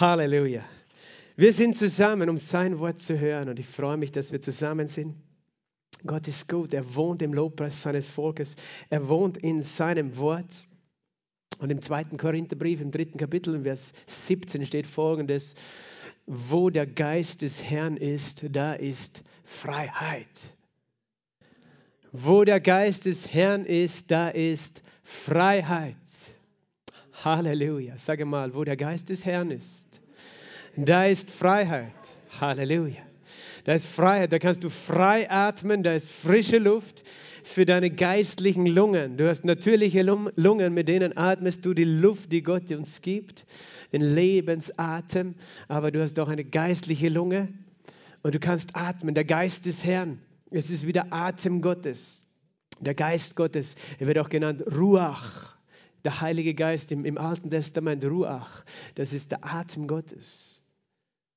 Halleluja. Wir sind zusammen, um sein Wort zu hören und ich freue mich, dass wir zusammen sind. Gott ist gut, er wohnt im Lobpreis seines Volkes, er wohnt in seinem Wort. Und im zweiten Korintherbrief, im dritten Kapitel, in Vers 17 steht folgendes, wo der Geist des Herrn ist, da ist Freiheit. Wo der Geist des Herrn ist, da ist Freiheit. Halleluja. Sage mal, wo der Geist des Herrn ist, da ist Freiheit. Halleluja. Da ist Freiheit, da kannst du frei atmen, da ist frische Luft für deine geistlichen Lungen. Du hast natürliche Lungen, mit denen atmest du die Luft, die Gott uns gibt, den Lebensatem, aber du hast auch eine geistliche Lunge und du kannst atmen, der Geist des Herrn. Es ist wie der Atem Gottes, der Geist Gottes. Er wird auch genannt Ruach, der Heilige Geist im, im Alten Testament, Ruach. Das ist der Atem Gottes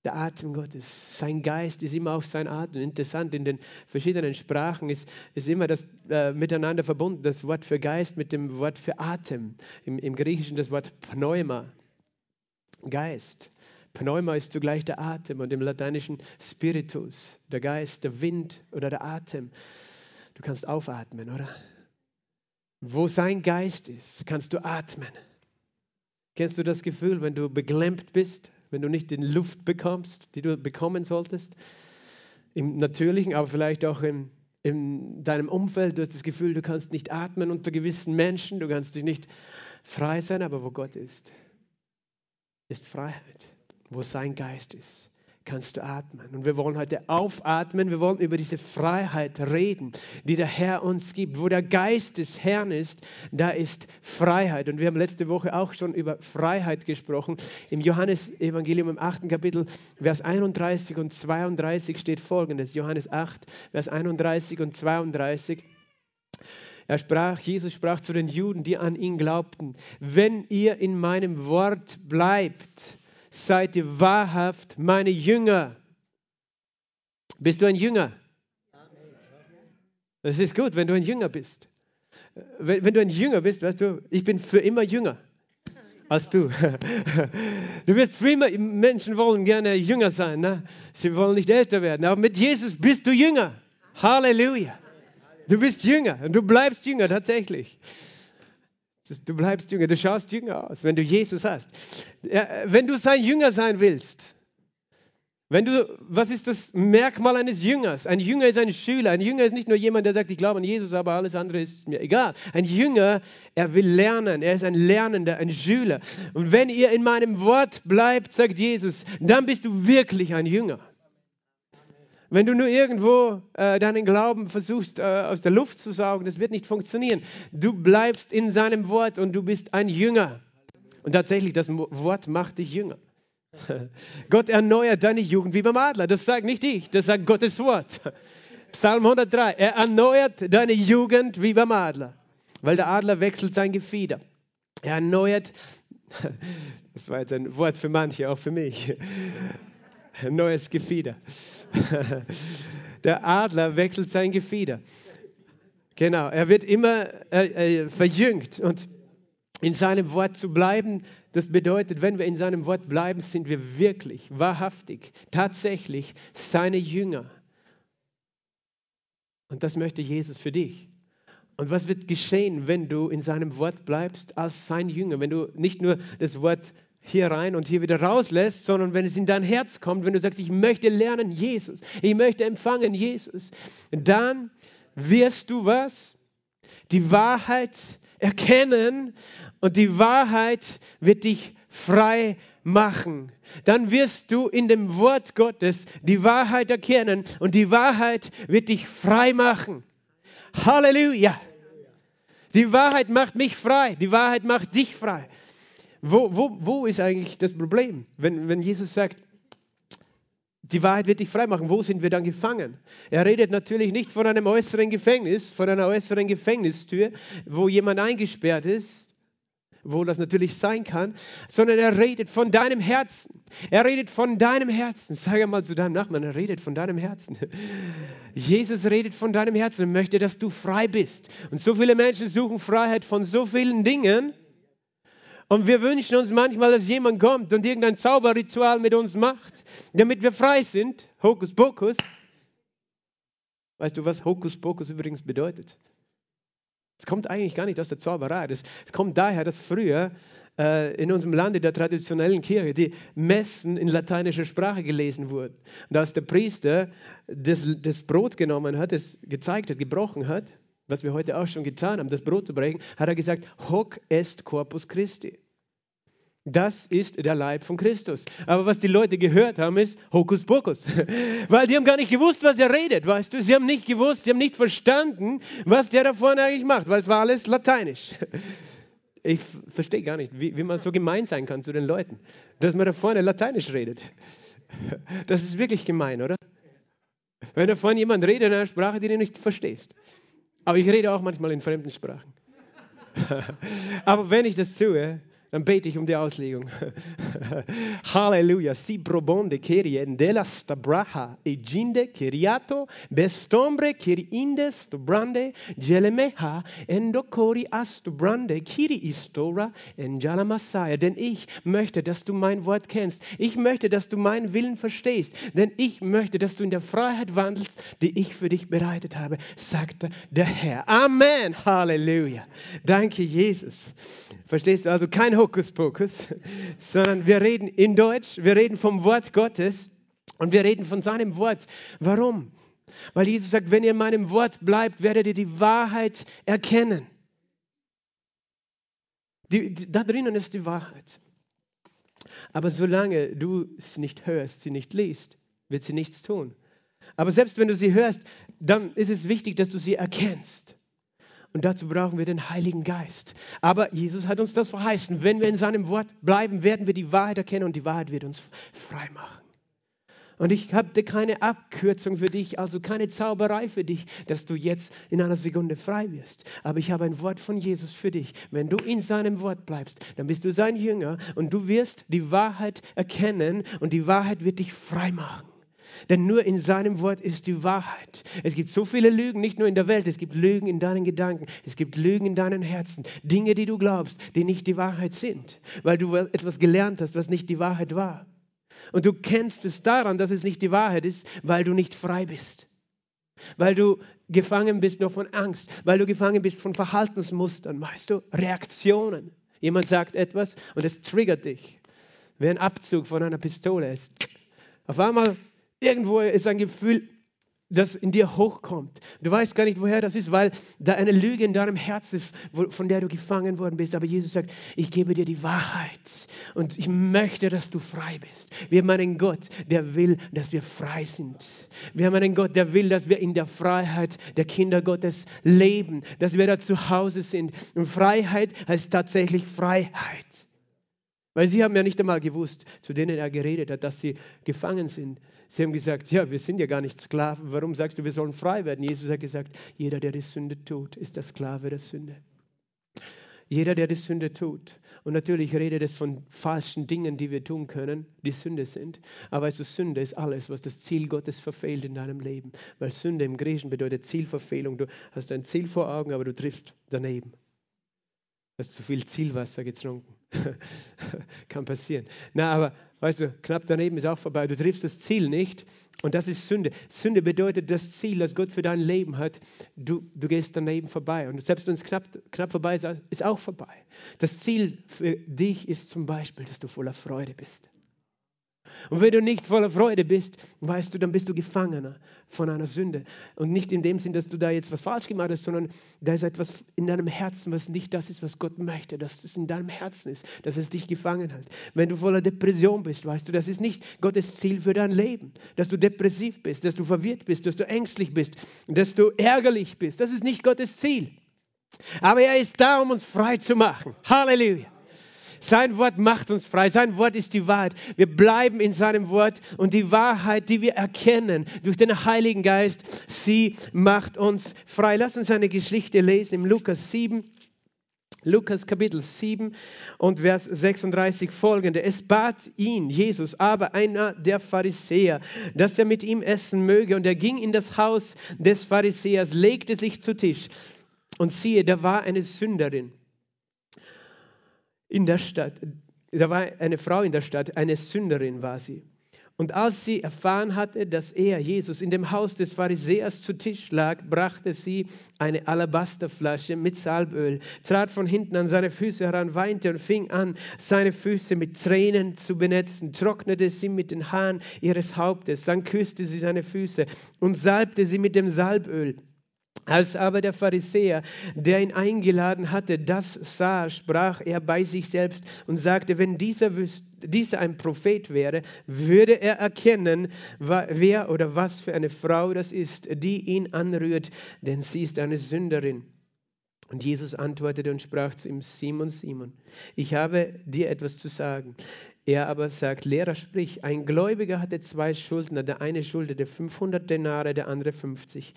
der Atem Gottes. Sein Geist ist immer auch sein Atem. Interessant, in den verschiedenen Sprachen ist, ist immer das äh, miteinander verbunden, das Wort für Geist mit dem Wort für Atem. Im, Im Griechischen das Wort Pneuma, Geist. Pneuma ist zugleich der Atem und im Lateinischen Spiritus, der Geist, der Wind oder der Atem. Du kannst aufatmen, oder? Wo sein Geist ist, kannst du atmen. Kennst du das Gefühl, wenn du beklemmt bist? Wenn du nicht die Luft bekommst, die du bekommen solltest, im Natürlichen, aber vielleicht auch im, in deinem Umfeld, du hast das Gefühl, du kannst nicht atmen unter gewissen Menschen, du kannst dich nicht frei sein, aber wo Gott ist, ist Freiheit, wo sein Geist ist kannst du atmen. Und wir wollen heute aufatmen, wir wollen über diese Freiheit reden, die der Herr uns gibt. Wo der Geist des Herrn ist, da ist Freiheit. Und wir haben letzte Woche auch schon über Freiheit gesprochen. Im Johannesevangelium im achten Kapitel, Vers 31 und 32 steht folgendes. Johannes 8, Vers 31 und 32. Er sprach, Jesus sprach zu den Juden, die an ihn glaubten, wenn ihr in meinem Wort bleibt, seid ihr wahrhaft meine Jünger. Bist du ein Jünger? Das ist gut, wenn du ein Jünger bist. Wenn, wenn, du ein Jünger bist, weißt du, ich bin für immer jünger als du. Du wirst für immer, Menschen wollen gerne jünger sein, ne? sie wollen nicht älter werden, aber mit Jesus bist du jünger. Halleluja. Du bist jünger und du bleibst jünger tatsächlich. Du bleibst jünger, du schaust jünger aus, wenn du Jesus hast. Wenn du sein Jünger sein willst, wenn du, was ist das Merkmal eines Jüngers? Ein Jünger ist ein Schüler. Ein Jünger ist nicht nur jemand, der sagt, ich glaube an Jesus, aber alles andere ist mir egal. Ein Jünger, er will lernen. Er ist ein Lernender, ein Schüler. Und wenn ihr in meinem Wort bleibt, sagt Jesus, dann bist du wirklich ein Jünger. Wenn du nur irgendwo äh, deinen Glauben versuchst äh, aus der Luft zu saugen, das wird nicht funktionieren. Du bleibst in seinem Wort und du bist ein Jünger. Und tatsächlich, das Wort macht dich Jünger. Gott erneuert deine Jugend wie beim Adler. Das sagt nicht ich, das sagt Gottes Wort. Psalm 103. Er erneuert deine Jugend wie beim Adler, weil der Adler wechselt sein Gefieder. Er erneuert, das war jetzt ein Wort für manche, auch für mich, neues Gefieder. Der Adler wechselt sein Gefieder. Genau, er wird immer äh, äh, verjüngt und in seinem Wort zu bleiben, das bedeutet, wenn wir in seinem Wort bleiben, sind wir wirklich, wahrhaftig, tatsächlich seine Jünger. Und das möchte Jesus für dich. Und was wird geschehen, wenn du in seinem Wort bleibst als sein Jünger? Wenn du nicht nur das Wort hier rein und hier wieder rauslässt, sondern wenn es in dein Herz kommt, wenn du sagst, ich möchte lernen Jesus, ich möchte empfangen Jesus, dann wirst du was? Die Wahrheit erkennen und die Wahrheit wird dich frei machen. Dann wirst du in dem Wort Gottes die Wahrheit erkennen und die Wahrheit wird dich frei machen. Halleluja. Die Wahrheit macht mich frei. Die Wahrheit macht dich frei. Wo, wo, wo ist eigentlich das Problem, wenn, wenn Jesus sagt, die Wahrheit wird dich frei machen. Wo sind wir dann gefangen? Er redet natürlich nicht von einem äußeren Gefängnis, von einer äußeren Gefängnistür, wo jemand eingesperrt ist, wo das natürlich sein kann, sondern er redet von deinem Herzen. Er redet von deinem Herzen. Sag einmal zu deinem Nachbarn, er redet von deinem Herzen. Jesus redet von deinem Herzen und möchte, dass du frei bist. Und so viele Menschen suchen Freiheit von so vielen Dingen Und wir wünschen uns manchmal, dass jemand kommt und irgendein Zauberritual mit uns macht, damit wir frei sind. Hokus Pokus. Weißt du, was Hokus Pokus übrigens bedeutet? Es kommt eigentlich gar nicht aus der Zauberei. Es kommt daher, dass früher äh, in unserem Lande der traditionellen Kirche die Messen in lateinischer Sprache gelesen wurden. Und als der Priester das, das Brot genommen hat, es gezeigt hat, gebrochen hat, was wir heute auch schon getan haben, das Brot zu brechen, hat er gesagt, hoc est corpus Christi. Das ist der Leib von Christus. Aber was die Leute gehört haben, ist Hokus Pokus. Weil die haben gar nicht gewusst, was er redet, weißt du? Sie haben nicht gewusst, sie haben nicht verstanden, was der da vorne eigentlich macht, weil es war alles lateinisch. Ich verstehe gar nicht, wie, wie man so gemein sein kann zu den Leuten, dass man da vorne lateinisch redet. Das ist wirklich gemein, oder? Wenn da vorne jemand redet in einer Sprache, die du nicht verstehst. Aber ich rede auch manchmal in fremden Sprachen. Aber wenn ich das tue, dann bete ich um die Auslegung. Halleluja. Si probonde kerien della stabraha e ginde keriato bestombre keriinde stobrande jelemeha endokori astobrande kiri istora enjala Messiah. Denn ich möchte, dass du mein Wort kennst. Ich möchte, dass du meinen Willen verstehst. Denn ich möchte, dass du in der Freiheit wandelst, die ich für dich bereitet habe, sagte der Herr. Amen. Halleluja. Danke, Jesus. Verstehst du? Also kein Hokuspokus, sondern wir reden in Deutsch, wir reden vom Wort Gottes und wir reden von seinem Wort. Warum? Weil Jesus sagt, wenn ihr in meinem Wort bleibt, werdet ihr die Wahrheit erkennen. Die, die, da drinnen ist die Wahrheit. Aber solange du es nicht hörst, sie nicht liest, wird sie nichts tun. Aber selbst wenn du sie hörst, dann ist es wichtig, dass du sie erkennst. Und dazu brauchen wir den Heiligen Geist. Aber Jesus hat uns das verheißen. Wenn wir in seinem Wort bleiben, werden wir die Wahrheit erkennen und die Wahrheit wird uns frei machen. Und ich habe keine Abkürzung für dich, also keine Zauberei für dich, dass du jetzt in einer Sekunde frei wirst. Aber ich habe ein Wort von Jesus für dich. Wenn du in seinem Wort bleibst, dann bist du sein Jünger und du wirst die Wahrheit erkennen und die Wahrheit wird dich frei machen. Denn nur in seinem Wort ist die Wahrheit. Es gibt so viele Lügen, nicht nur in der Welt, es gibt Lügen in deinen Gedanken, es gibt Lügen in deinen Herzen, Dinge, die du glaubst, die nicht die Wahrheit sind, weil du etwas gelernt hast, was nicht die Wahrheit war. Und du kennst es daran, dass es nicht die Wahrheit ist, weil du nicht frei bist. Weil du gefangen bist noch von Angst, weil du gefangen bist von Verhaltensmustern, weißt du, Reaktionen. Jemand sagt etwas und es triggert dich. Wie ein Abzug von einer Pistole ist. Auf einmal Irgendwo ist ein Gefühl, das in dir hochkommt. Du weißt gar nicht, woher das ist, weil da eine Lüge in deinem Herzen von der du gefangen worden bist. Aber Jesus sagt, ich gebe dir die Wahrheit und ich möchte, dass du frei bist. Wir haben einen Gott, der will, dass wir frei sind. Wir haben einen Gott, der will, dass wir in der Freiheit der Kinder Gottes leben, dass wir da zu Hause sind. Und Freiheit heißt tatsächlich Freiheit. Weil sie haben ja nicht einmal gewusst, zu denen er geredet hat, dass sie gefangen sind. Sie haben gesagt, ja, wir sind ja gar nicht Sklaven. Warum sagst du, wir sollen frei werden? Jesus hat gesagt, jeder, der die Sünde tut, ist der Sklave der Sünde. Jeder, der die Sünde tut. Und natürlich redet es von falschen Dingen, die wir tun können, die Sünde sind. Aber also Sünde ist alles, was das Ziel Gottes verfehlt in deinem Leben. Weil Sünde im Griechischen bedeutet Zielverfehlung. Du hast ein Ziel vor Augen, aber du triffst daneben. Du hast zu viel Zielwasser getrunken. Kann passieren. Na, aber weißt du, knapp daneben ist auch vorbei. Du triffst das Ziel nicht und das ist Sünde. Sünde bedeutet das Ziel, das Gott für dein Leben hat. Du, du gehst daneben vorbei. Und selbst wenn es knapp, knapp vorbei ist, ist auch vorbei. Das Ziel für dich ist zum Beispiel, dass du voller Freude bist. Und wenn du nicht voller Freude bist, weißt du, dann bist du Gefangener von einer Sünde. Und nicht in dem Sinn, dass du da jetzt was falsch gemacht hast, sondern da ist etwas in deinem Herzen, was nicht das ist, was Gott möchte, dass es in deinem Herzen ist, dass es dich gefangen hat. Wenn du voller Depression bist, weißt du, das ist nicht Gottes Ziel für dein Leben, dass du depressiv bist, dass du verwirrt bist, dass du ängstlich bist, dass du ärgerlich bist. Das ist nicht Gottes Ziel. Aber er ist da, um uns frei zu machen. Halleluja. Sein Wort macht uns frei. Sein Wort ist die Wahrheit. Wir bleiben in seinem Wort und die Wahrheit, die wir erkennen durch den Heiligen Geist, sie macht uns frei. Lass uns eine Geschichte lesen im Lukas 7. Lukas Kapitel 7 und Vers 36 folgende. Es bat ihn, Jesus, aber einer der Pharisäer, dass er mit ihm essen möge. Und er ging in das Haus des Pharisäers, legte sich zu Tisch. Und siehe, da war eine Sünderin in der Stadt. Da war eine Frau in der Stadt, eine Sünderin war sie. Und als sie erfahren hatte, dass er, Jesus, in dem Haus des Pharisäers zu Tisch lag, brachte sie eine Alabasterflasche mit Salböl, trat von hinten an seine Füße heran, weinte und fing an, seine Füße mit Tränen zu benetzen, trocknete sie mit den Haaren ihres Hauptes, dann küsste sie seine Füße und salbte sie mit dem Salböl. Als aber der Pharisäer, der ihn eingeladen hatte, das sah, sprach er bei sich selbst und sagte, wenn dieser, dieser ein Prophet wäre, würde er erkennen, wer oder was für eine Frau das ist, die ihn anrührt, denn sie ist eine Sünderin. Und Jesus antwortete und sprach zu ihm, Simon, Simon, ich habe dir etwas zu sagen. Er aber sagt, Lehrer, sprich, ein Gläubiger hatte zwei Schuldner, der eine schuldete 500 Denare, der andere 50.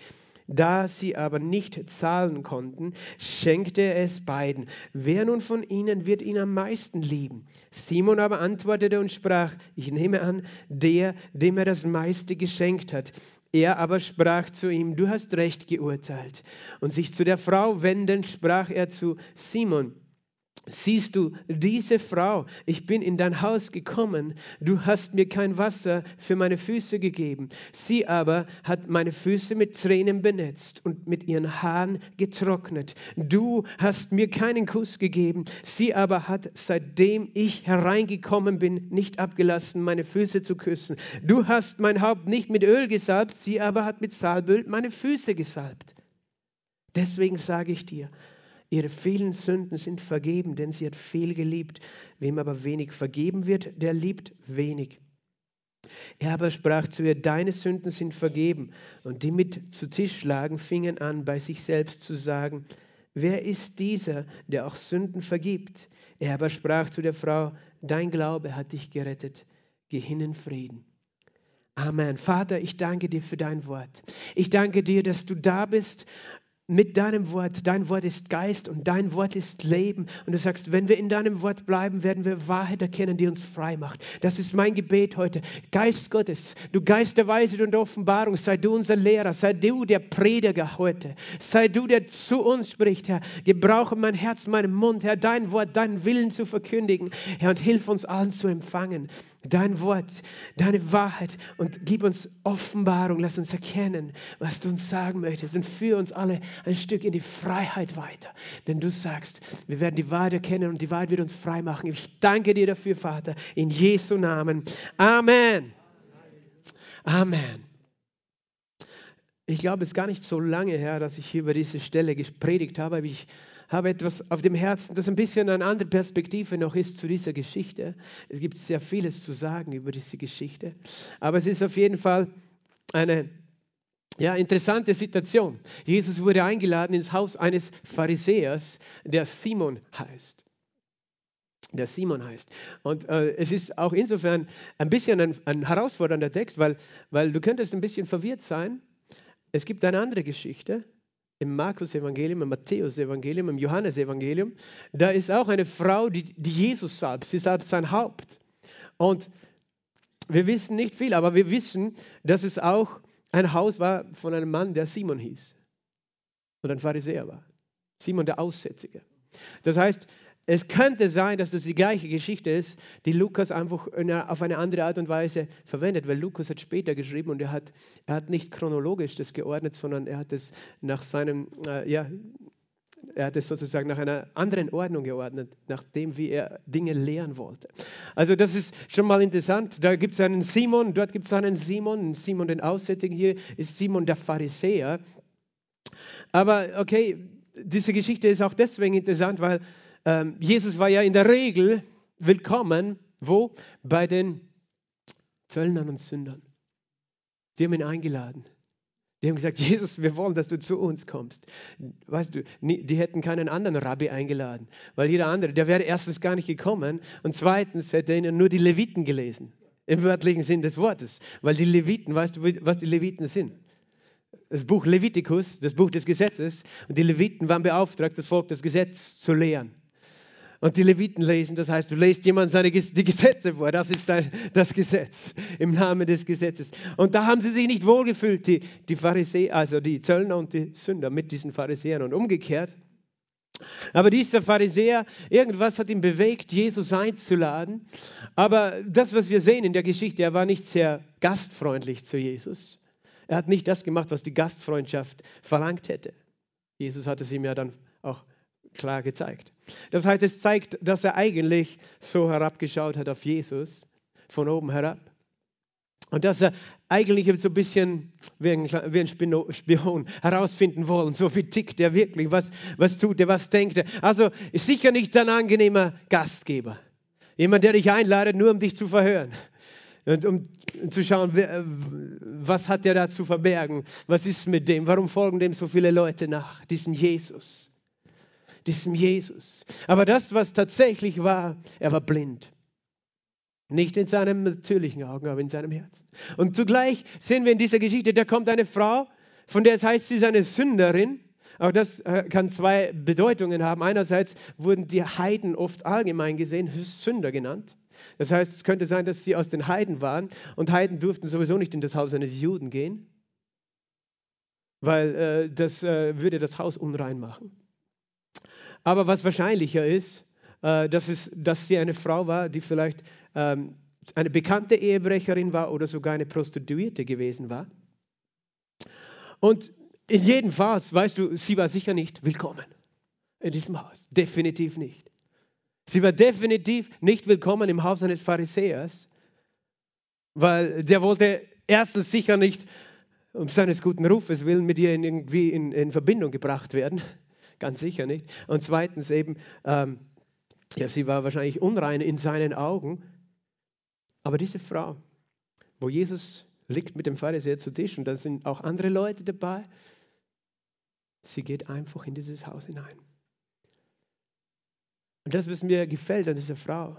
Da sie aber nicht zahlen konnten, schenkte er es beiden. Wer nun von ihnen wird ihn am meisten lieben? Simon aber antwortete und sprach, ich nehme an, der, dem er das meiste geschenkt hat. Er aber sprach zu ihm, du hast recht geurteilt. Und sich zu der Frau wendend, sprach er zu Simon, Siehst du, diese Frau, ich bin in dein Haus gekommen, du hast mir kein Wasser für meine Füße gegeben. Sie aber hat meine Füße mit Tränen benetzt und mit ihren Haaren getrocknet. Du hast mir keinen Kuss gegeben. Sie aber hat, seitdem ich hereingekommen bin, nicht abgelassen, meine Füße zu küssen. Du hast mein Haupt nicht mit Öl gesalbt, sie aber hat mit Salböl meine Füße gesalbt. Deswegen sage ich dir, Ihre vielen Sünden sind vergeben, denn sie hat viel geliebt. Wem aber wenig vergeben wird, der liebt wenig. Er aber sprach zu ihr, deine Sünden sind vergeben. Und die mit zu Tisch lagen, fingen an, bei sich selbst zu sagen, wer ist dieser, der auch Sünden vergibt? Er aber sprach zu der Frau, dein Glaube hat dich gerettet. Geh hin in Frieden. Amen. Vater, ich danke dir für dein Wort. Ich danke dir, dass du da bist mit deinem Wort. Dein Wort ist Geist und dein Wort ist Leben. Und du sagst, wenn wir in deinem Wort bleiben, werden wir Wahrheit erkennen, die uns frei macht. Das ist mein Gebet heute. Geist Gottes, du Geist der Weisheit und der Offenbarung, sei du unser Lehrer, sei du der Prediger heute. Sei du, der zu uns spricht, Herr. Gebrauche mein Herz, meinen Mund, Herr, dein Wort, deinen Willen zu verkündigen, Herr, und hilf uns allen zu empfangen dein Wort, deine Wahrheit und gib uns Offenbarung. Lass uns erkennen, was du uns sagen möchtest und führe uns alle ein Stück in die Freiheit weiter. Denn du sagst, wir werden die Wahrheit erkennen und die Wahrheit wird uns frei machen. Ich danke dir dafür, Vater, in Jesu Namen. Amen. Amen. Ich glaube, es ist gar nicht so lange her, dass ich hier über diese Stelle gepredigt habe, aber ich habe etwas auf dem Herzen, das ein bisschen eine andere Perspektive noch ist zu dieser Geschichte. Es gibt sehr vieles zu sagen über diese Geschichte, aber es ist auf jeden Fall eine ja, interessante Situation. Jesus wurde eingeladen ins Haus eines Pharisäers, der Simon heißt der Simon heißt. Und äh, es ist auch insofern ein bisschen ein, ein, herausfordernder Text, weil, weil du könntest ein bisschen verwirrt sein. Es gibt eine andere Geschichte, im Markus-Evangelium, im Matthäus-Evangelium, im Johannes-Evangelium, da ist auch eine Frau, die, die Jesus salbt. Sie salbt sein Haupt. Und wir wissen nicht viel, aber wir wissen, dass es auch ein Haus war von einem Mann, der Simon hieß und ein Pharisäer war. Simon der Aussätzige. Das heißt, es könnte sein, dass das die gleiche Geschichte ist, die Lukas einfach auf eine andere Art und Weise verwendet, weil Lukas hat später geschrieben und er hat, er hat nicht chronologisch das geordnet, sondern er hat es nach seinem, äh, ja, er hat es sozusagen nach einer anderen Ordnung geordnet, nach dem, wie er Dinge lehren wollte. Also das ist schon mal interessant. Da gibt es einen Simon, dort gibt es einen Simon, Simon den Aussätzigen, hier ist Simon der Pharisäer. Aber okay, diese Geschichte ist auch deswegen interessant, weil ähm, Jesus war ja in der Regel willkommen, wo? Bei den Zöllnern und Sündern. Die haben ihn eingeladen. Die haben gesagt, Jesus, wir wollen, dass du zu uns kommst. Weißt du, die hätten keinen anderen Rabbi eingeladen, weil jeder andere, der wäre erstens gar nicht gekommen und zweitens hätte er ihnen nur die Leviten gelesen, im wörtlichen Sinn des Wortes. Weil die Leviten, weißt du, was die Leviten sind? Das Buch Levitikus, das Buch des Gesetzes, und die Leviten waren beauftragt, das Volk das Gesetz zu lehren und die Leviten lesen. Das heißt, du lest jemand seine die Gesetze vor. Das ist dein, das Gesetz im Namen des Gesetzes. Und da haben sie sich nicht wohlgefühlt, die, die Pharisäer, also die Zöllner und die Sünder mit diesen Pharisäern und umgekehrt. Aber dieser Pharisäer, irgendwas hat ihn bewegt, Jesus einzuladen. Aber das, was wir sehen in der Geschichte, er war nicht sehr gastfreundlich zu Jesus. Er hat nicht das gemacht, was die Gastfreundschaft verlangt hätte. Jesus hat es ihm ja dann auch klar gezeigt. Das heißt, es zeigt, dass er eigentlich so herabgeschaut hat auf Jesus, von oben herab. Und dass er eigentlich so ein bisschen wie ein, wie ein Spion herausfinden wollen, so wie tickt er wirklich, was, was tut er, was denkt er. Also ist sicher nicht ein angenehmer Gastgeber. Jemand, der dich einladet, nur um dich zu verhören. Und um zu schauen, was hat er da zu verbergen? Was ist mit dem? Warum folgen dem so viele Leute nach? Diesem Jesus. Diesem Jesus. Aber das, was tatsächlich war, er war blind. Nicht in seinem natürlichen Augen, aber in seinem Herzen. Und zugleich sehen wir in dieser Geschichte, da kommt eine Frau, von der es heißt, sie ist eine Sünderin. Auch das äh, kann zwei Bedeutungen haben. Einerseits wurden die Heiden oft allgemein gesehen Sünder genannt. Das heißt, es könnte sein, dass sie aus den Heiden waren und Heiden durften sowieso nicht in das Haus eines Juden gehen, weil äh, das äh, würde das Haus unrein machen. Aber was wahrscheinlicher ist, äh, dass, es, dass sie eine Frau war, die vielleicht ähm, eine bekannte Ehebrecherin war oder sogar eine Prostituierte gewesen war. Und in jedem Fall, weißt du, sie war sicher nicht willkommen in diesem Haus. Definitiv nicht. Sie war definitiv nicht willkommen im Haus eines Pharisäers, weil der wollte erstens sicher nicht um seines guten Rufes willen mit ihr in, irgendwie in, in Verbindung gebracht werden. Ganz sicher nicht. Und zweitens eben, ähm, ja, sie war wahrscheinlich unrein in seinen Augen. Aber diese Frau, wo Jesus liegt mit dem Pharisäer zu Tisch und da sind auch andere Leute dabei, sie geht einfach in dieses Haus hinein. Und das, was mir gefällt an dieser Frau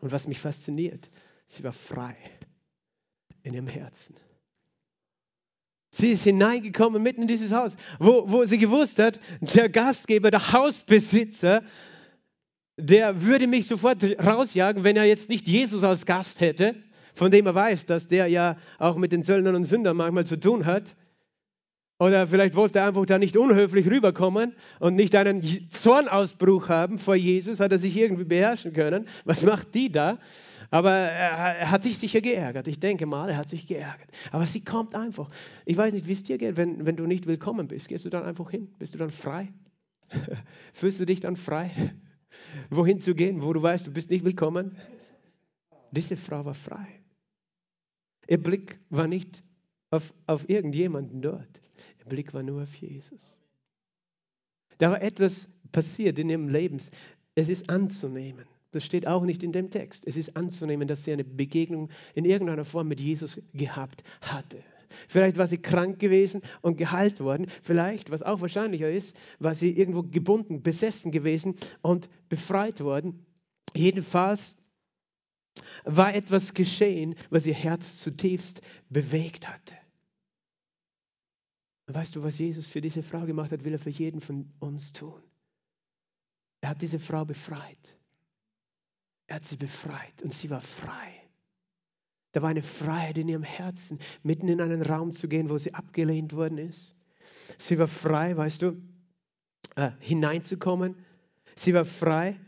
und was mich fasziniert, sie war frei in ihrem Herzen. Sie ist hineingekommen mitten in dieses Haus, wo, wo sie gewusst hat, der Gastgeber, der Hausbesitzer, der würde mich sofort rausjagen, wenn er jetzt nicht Jesus als Gast hätte, von dem er weiß, dass der ja auch mit den Söldnern und Sündern manchmal zu tun hat. Oder vielleicht wollte er einfach da nicht unhöflich rüberkommen und nicht einen Zornausbruch haben vor Jesus, hat er sich irgendwie beherrschen können. Was macht die da? Aber er, hat sich sicher geärgert. Ich denke mal, er hat sich geärgert. Aber sie kommt einfach. Ich weiß nicht, wie es dir geht, wenn, wenn du nicht willkommen bist. Gehst du dann einfach hin? Bist du dann frei? Fühlst du dich dann frei? wohin zu gehen, wo du weißt, du bist nicht willkommen. Diese Frau war frei. Ihr Blick war nicht auf, auf irgendjemanden dort. Ihr Blick war nur auf Jesus. Da war etwas passiert in ihrem Leben. Es ist anzunehmen. Das steht auch nicht in dem Text. Es ist anzunehmen, dass sie eine Begegnung in irgendeiner Form mit Jesus gehabt hatte. Vielleicht war sie krank gewesen und geheilt worden. Vielleicht, was auch wahrscheinlicher ist, war sie irgendwo gebunden, besessen gewesen und befreit worden. Jedenfalls war etwas geschehen, was ihr Herz zutiefst bewegt hatte. Weißt du, was Jesus für diese Frau gemacht hat, will er für jeden von uns tun. Er hat diese Frau befreit. Er hat sie befreit und sie war frei. Da war eine Freiheit in ihrem Herzen, mitten in einen Raum zu gehen, wo sie abgelehnt worden ist. Sie war frei, weißt du, äh, hineinzukommen. Sie war frei.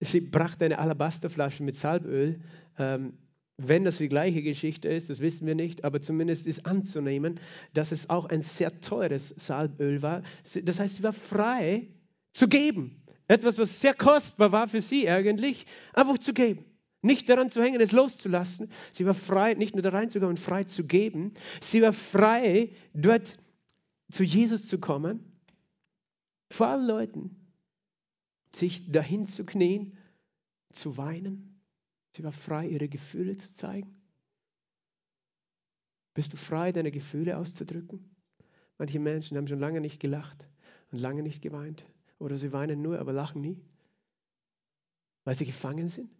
Sie brachte eine Alabasterflasche mit Salböl. Ähm, wenn das die gleiche Geschichte ist, das wissen wir nicht, aber zumindest ist anzunehmen, dass es auch ein sehr teures Salböl war. Das heißt, sie war frei zu geben. Etwas, was sehr kostbar war für sie eigentlich, einfach zu geben. Nicht daran zu hängen, es loszulassen. Sie war frei, nicht nur da reinzukommen, frei zu geben. Sie war frei, dort zu Jesus zu kommen. Vor allen Leuten. Sich dahin zu knien, zu weinen. Sie war frei, ihre Gefühle zu zeigen. Bist du frei, deine Gefühle auszudrücken? Manche Menschen haben schon lange nicht gelacht und lange nicht geweint. Oder sie weinen nur, aber lachen nie, weil sie gefangen sind.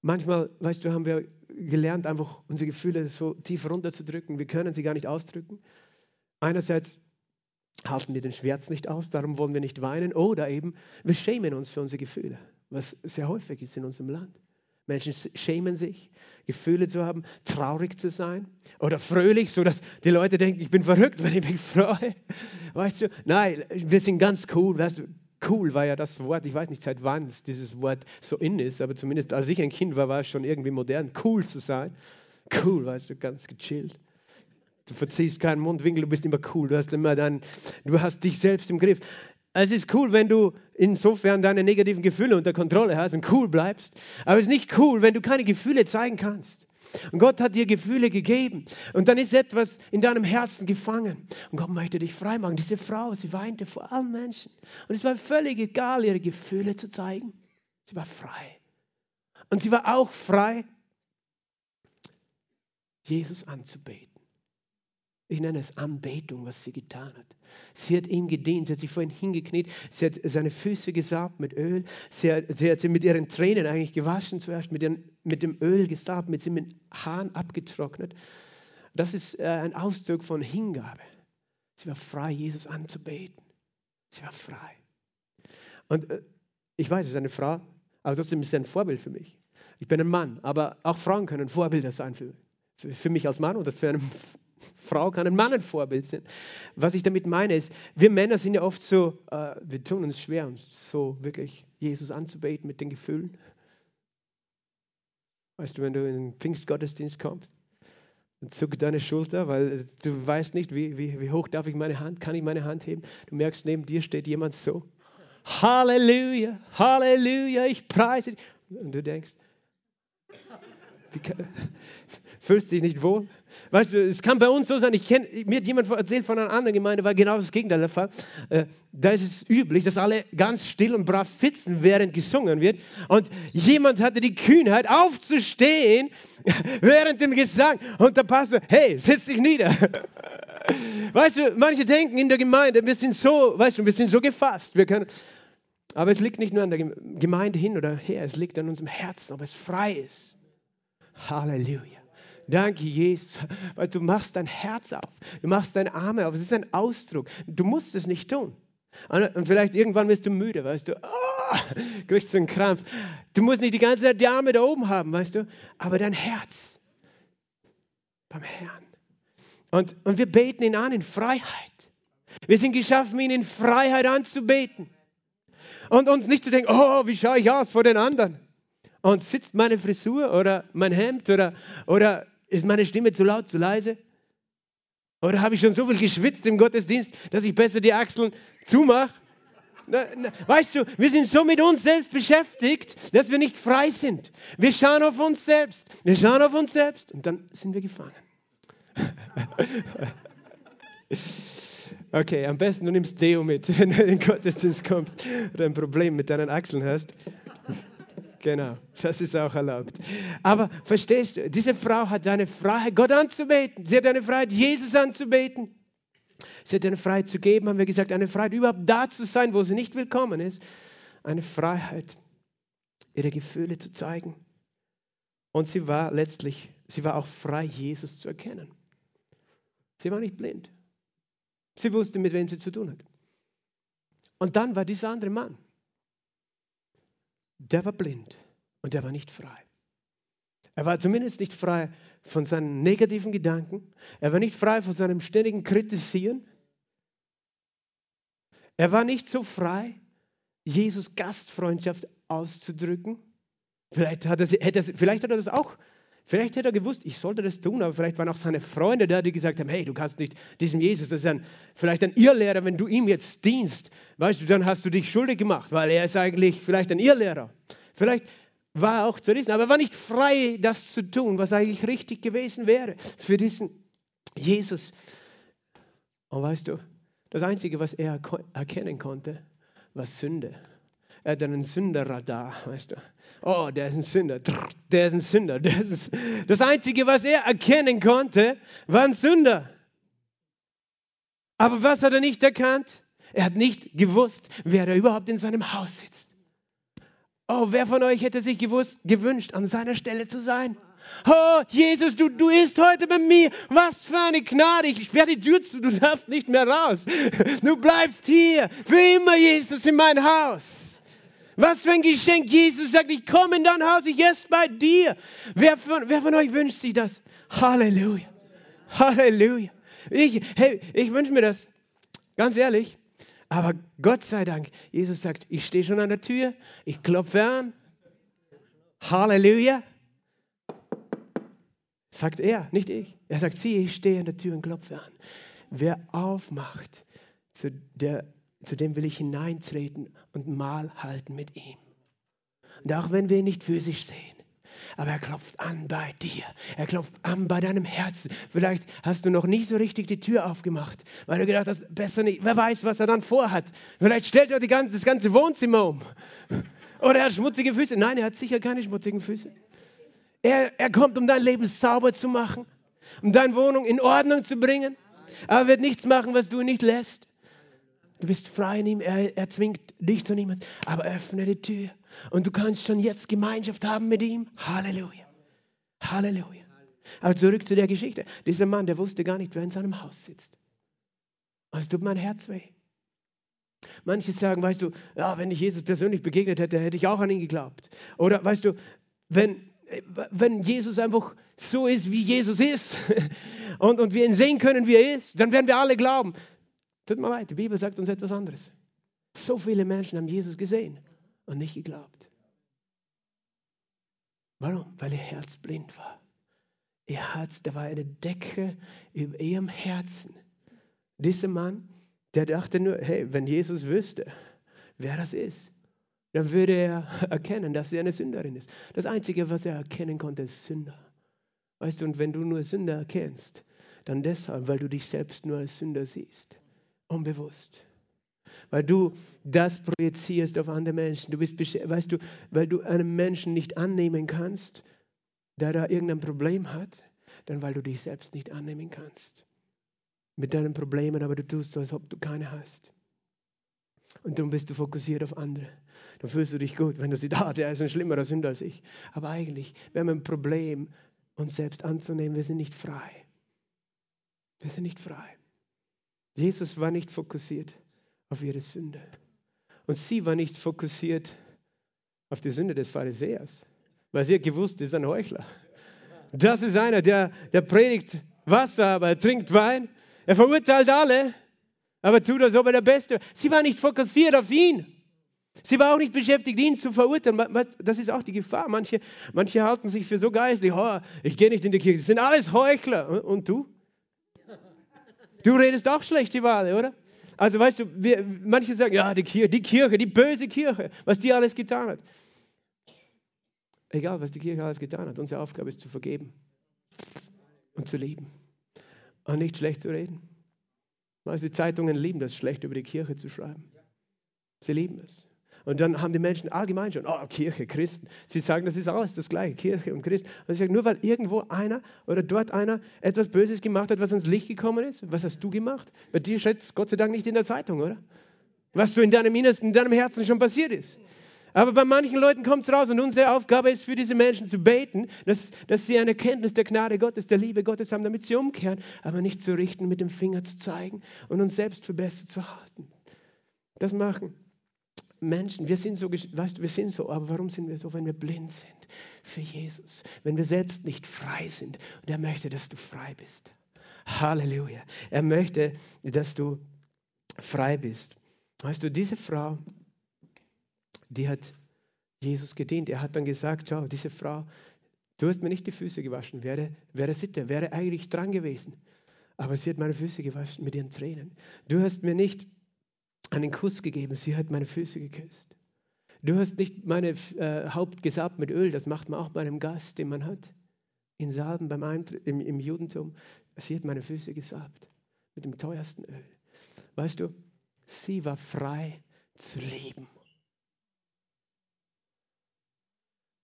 Manchmal, weißt du, haben wir gelernt, einfach unsere Gefühle so tief runterzudrücken. Wir können sie gar nicht ausdrücken. Einerseits halten wir den Schmerz nicht aus, darum wollen wir nicht weinen. Oder eben, wir schämen uns für unsere Gefühle, was sehr häufig ist in unserem Land. Menschen schämen sich, Gefühle zu haben, traurig zu sein oder fröhlich, so dass die Leute denken, ich bin verrückt, wenn ich mich freue. Weißt du? Nein, wir sind ganz cool. Weißt du? Cool war ja das Wort, ich weiß nicht seit wann dieses Wort so in ist, aber zumindest als ich ein Kind war, war es schon irgendwie modern, cool zu sein. Cool, weißt du, ganz gechillt. Du verziehst keinen Mundwinkel, du bist immer cool, du hast immer dann, du hast dich selbst im Griff. Es ist cool, wenn du insofern deine negativen Gefühle unter Kontrolle hast und cool bleibst. Aber es ist nicht cool, wenn du keine Gefühle zeigen kannst. Und Gott hat dir Gefühle gegeben. Und dann ist etwas in deinem Herzen gefangen. Und Gott möchte dich frei machen. Diese Frau, sie weinte vor allen Menschen. Und es war völlig egal, ihre Gefühle zu zeigen. Sie war frei. Und sie war auch frei, Jesus anzubeten. Ich nenne es Anbetung, was sie getan hat. Sie hat ihm gedient, sie hat sich vor ihn hingekniet, sie hat seine Füße gesalbt mit Öl, sie hat, sie hat sie mit ihren Tränen eigentlich gewaschen zuerst, mit, ihren, mit dem Öl gesalbt, mit mit Haaren abgetrocknet. Das ist äh, ein Ausdruck von Hingabe. Sie war frei, Jesus anzubeten. Sie war frei. Und äh, ich weiß, es ist eine Frau, aber trotzdem ist sie ein Vorbild für mich. Ich bin ein Mann, aber auch Frauen können Vorbilder sein für, für, für mich als Mann oder für einen Frau kann ein Mann ein Vorbild sein. Was ich damit meine ist, wir Männer sind ja oft so, äh, wir tun uns schwer, uns so wirklich Jesus anzubeten mit den Gefühlen. Weißt du, wenn du in den Pfingstgottesdienst kommst und zuck deine Schulter, weil du weißt nicht, wie, wie, wie hoch darf ich meine Hand, kann ich meine Hand heben? Du merkst, neben dir steht jemand so. Halleluja, Halleluja, ich preise dich. Und du denkst, wie, fühlst dich nicht wohl? Weißt du, es kann bei uns so sein, ich kenn, mir hat jemand erzählt von einer anderen Gemeinde, war genau das Gegenteil der Fall. Äh, da ist es üblich, dass alle ganz still und brav sitzen, während gesungen wird. Und jemand hatte die Kühnheit, aufzustehen während dem Gesang. Und der Pastor, hey, setz dich nieder. Weißt du, manche denken in der Gemeinde, wir sind so, weißt du, wir sind so gefasst. Wir können, aber es liegt nicht nur an der Gemeinde hin oder her, es liegt an unserem Herzen, ob es frei ist. Halleluja. Danke, Jesus. Weil du machst dein Herz auf. Du machst deine Arme auf. Es ist ein Ausdruck. Du musst es nicht tun. Und vielleicht irgendwann wirst du müde, weißt du. Oh, kriegst du einen Krampf. Du musst nicht die ganze Zeit die Arme da oben haben, weißt du. Aber dein Herz beim Herrn. Und, und wir beten ihn an in Freiheit. Wir sind geschaffen, ihn in Freiheit anzubeten. Und uns nicht zu denken, oh, wie schaue ich aus vor den anderen? Und sitzt meine Frisur oder mein Hemd oder, oder ist meine Stimme zu laut, zu leise? Oder habe ich schon so viel geschwitzt im Gottesdienst, dass ich besser die Achseln zumache? Weißt du, wir sind so mit uns selbst beschäftigt, dass wir nicht frei sind. Wir schauen auf uns selbst. Wir schauen auf uns selbst und dann sind wir gefangen. Okay, am besten du nimmst Deo mit, wenn du in den Gottesdienst kommst oder ein Problem mit deinen Achseln hast. Genau, das ist auch erlaubt. Aber verstehst du, diese Frau hat eine Freiheit, Gott anzubeten. Sie hat eine Freiheit, Jesus anzubeten. Sie hat eine Freiheit zu geben, haben wir gesagt, eine Freiheit, überhaupt da zu sein, wo sie nicht willkommen ist. Eine Freiheit, ihre Gefühle zu zeigen. Und sie war letztlich, sie war auch frei, Jesus zu erkennen. Sie war nicht blind. Sie wusste, mit wem sie zu tun hat. Und dann war dieser andere Mann der war blind und der war nicht frei. Er war zumindest nicht frei von seinen negativen Gedanken. Er war nicht frei von seinem ständigen Kritisieren. Er war nicht so frei, Jesus Gastfreundschaft auszudrücken. Vielleicht hat, er, hätte er, vielleicht hat er das auch Vielleicht hätte er gewusst, ich sollte das tun, aber vielleicht waren auch seine Freunde da, die gesagt haben, hey, du kannst nicht diesem Jesus, das ist ein, vielleicht ein Irrlehrer, wenn du ihm jetzt dienst, weißt du, dann hast du dich schuldig gemacht, weil er ist eigentlich vielleicht ein Irrlehrer. Vielleicht war er auch zu wissen, aber er war nicht frei, das zu tun, was eigentlich richtig gewesen wäre für diesen Jesus. Und weißt du, das Einzige, was er erkennen konnte, war Sünde. Er hat einen Sünderradar, weißt du. Oh, der ist ein Sünder, der ist ein Sünder. Der ist das Einzige, was er erkennen konnte, war ein Sünder. Aber was hat er nicht erkannt? Er hat nicht gewusst, wer da überhaupt in seinem Haus sitzt. Oh, wer von euch hätte sich gewusst, gewünscht, an seiner Stelle zu sein? Oh, Jesus, du, du bist heute bei mir. Was für eine Gnade. Ich sperre die Tür zu, du darfst nicht mehr raus. Du bleibst hier. Für immer, Jesus, in mein Haus. Was für ein Geschenk. Jesus sagt, ich komme in dein Haus, ich esse bei dir. Wer von, wer von euch wünscht sich das? Halleluja. Halleluja. Ich, hey, ich wünsche mir das. Ganz ehrlich. Aber Gott sei Dank, Jesus sagt, ich stehe schon an der Tür, ich klopfe an. Halleluja. Sagt er, nicht ich. Er sagt, sieh, ich stehe an der Tür und klopfe an. Wer aufmacht, zu, der, zu dem will ich hineintreten und Mahl halten mit ihm. Und auch wenn wir ihn nicht physisch sehen, aber er klopft an bei dir. Er klopft an bei deinem Herzen. Vielleicht hast du noch nicht so richtig die Tür aufgemacht, weil du gedacht hast, besser nicht. Wer weiß, was er dann vorhat. Vielleicht stellt er ganze, das ganze Wohnzimmer um. Oder er hat schmutzige Füße. Nein, er hat sicher keine schmutzigen Füße. Er, er kommt, um dein Leben sauber zu machen, um deine Wohnung in Ordnung zu bringen. Aber er wird nichts machen, was du nicht lässt. Du bist frei in ihm, er, er zwingt dich zu niemand. Aber öffne die Tür und du kannst schon jetzt Gemeinschaft haben mit ihm. Halleluja. Halleluja. Aber zurück zu der Geschichte. Dieser Mann, der wusste gar nicht, wer in seinem Haus sitzt. Und es tut mein Herz weh. Manche sagen, weißt du, ja, wenn ich Jesus persönlich begegnet hätte, hätte ich auch an ihn geglaubt. Oder weißt du, wenn, wenn Jesus einfach so ist, wie Jesus ist und, und wir ihn sehen können, wie er ist, dann werden wir alle glauben. Tut mir leid, die Bibel sagt uns etwas anderes. So viele Menschen haben Jesus gesehen und nicht geglaubt. Warum? Weil ihr Herz blind war. Ihr Herz, da war eine Decke über ihrem Herzen. Dieser Mann, der dachte nur, hey, wenn Jesus wüsste, wer das ist, dann würde er erkennen, dass sie eine Sünderin ist. Das Einzige, was er erkennen konnte, ist Sünder. Weißt du, und wenn du nur Sünder erkennst, dann deshalb, weil du dich selbst nur als Sünder siehst. Unbewusst. Weil du das projizierst auf andere Menschen. Du bist, weißt du, weil du einen Menschen nicht annehmen kannst, der da irgendein Problem hat, dann weil du dich selbst nicht annehmen kannst. Mit deinen Problemen, aber du tust so, als ob du keine hast. Und darum bist du fokussiert auf andere. Dann fühlst du dich gut, wenn du siehst, ah, der ist ein schlimmerer Sünder als ich. Aber eigentlich, wir haben ein Problem, uns selbst anzunehmen. Wir sind nicht frei. Wir sind nicht frei. Jesus war nicht fokussiert auf ihre Sünde. Und sie war nicht fokussiert auf die Sünde des Pharisäers, weil sie hat gewusst, das ist ein Heuchler. Das ist einer, der, der predigt Wasser, aber er trinkt Wein. Er verurteilt alle, aber tut, als ob er der Beste Sie war nicht fokussiert auf ihn. Sie war auch nicht beschäftigt, ihn zu verurteilen. Das ist auch die Gefahr. Manche, manche halten sich für so geistlich. Oh, ich gehe nicht in die Kirche. Das sind alles Heuchler. Und du? Du redest auch schlecht über alle, oder? Also weißt du, wir, manche sagen, ja, die Kirche, die Kirche, die böse Kirche, was die alles getan hat. Egal, was die Kirche alles getan hat, unsere Aufgabe ist zu vergeben und zu lieben und nicht schlecht zu reden. Also die Zeitungen lieben das, schlecht über die Kirche zu schreiben. Sie lieben es. Und dann haben die Menschen allgemein schon, oh, Kirche, Christen. Sie sagen, das ist alles das Gleiche, Kirche und Christen. Und ich sage, nur weil irgendwo einer oder dort einer etwas Böses gemacht hat, was ans Licht gekommen ist, was hast du gemacht? Bei dir steht Gott sei Dank nicht in der Zeitung, oder? Was so in deinem Innersten, in deinem Herzen schon passiert ist. Aber bei manchen Leuten kommt es raus und unsere Aufgabe ist für diese Menschen zu beten, dass, dass sie eine Kenntnis der Gnade Gottes, der Liebe Gottes haben, damit sie umkehren, aber nicht zu richten, mit dem Finger zu zeigen und uns selbst für besser zu halten. Das machen Menschen, wir sind so, weißt, wir sind so, aber warum sind wir so, wenn wir blind sind für Jesus, wenn wir selbst nicht frei sind und er möchte, dass du frei bist. Halleluja. Er möchte, dass du frei bist. Weißt du, diese Frau, die hat Jesus gedient. Er hat dann gesagt, schau, diese Frau, du hast mir nicht die Füße gewaschen, wäre, wäre Sitte, wäre eigentlich dran gewesen. Aber sie hat meine Füße gewaschen mit ihren Tränen. Du hast mir nicht einen Kuss gegeben, sie hat meine Füße geküsst. Du hast nicht meine äh, Haupt gesalbt mit Öl, das macht man auch bei einem Gast, den man hat. In Salben beim Eintritt, im, im Judentum. Sie hat meine Füße gesalbt mit dem teuersten Öl. Weißt du, sie war frei zu leben.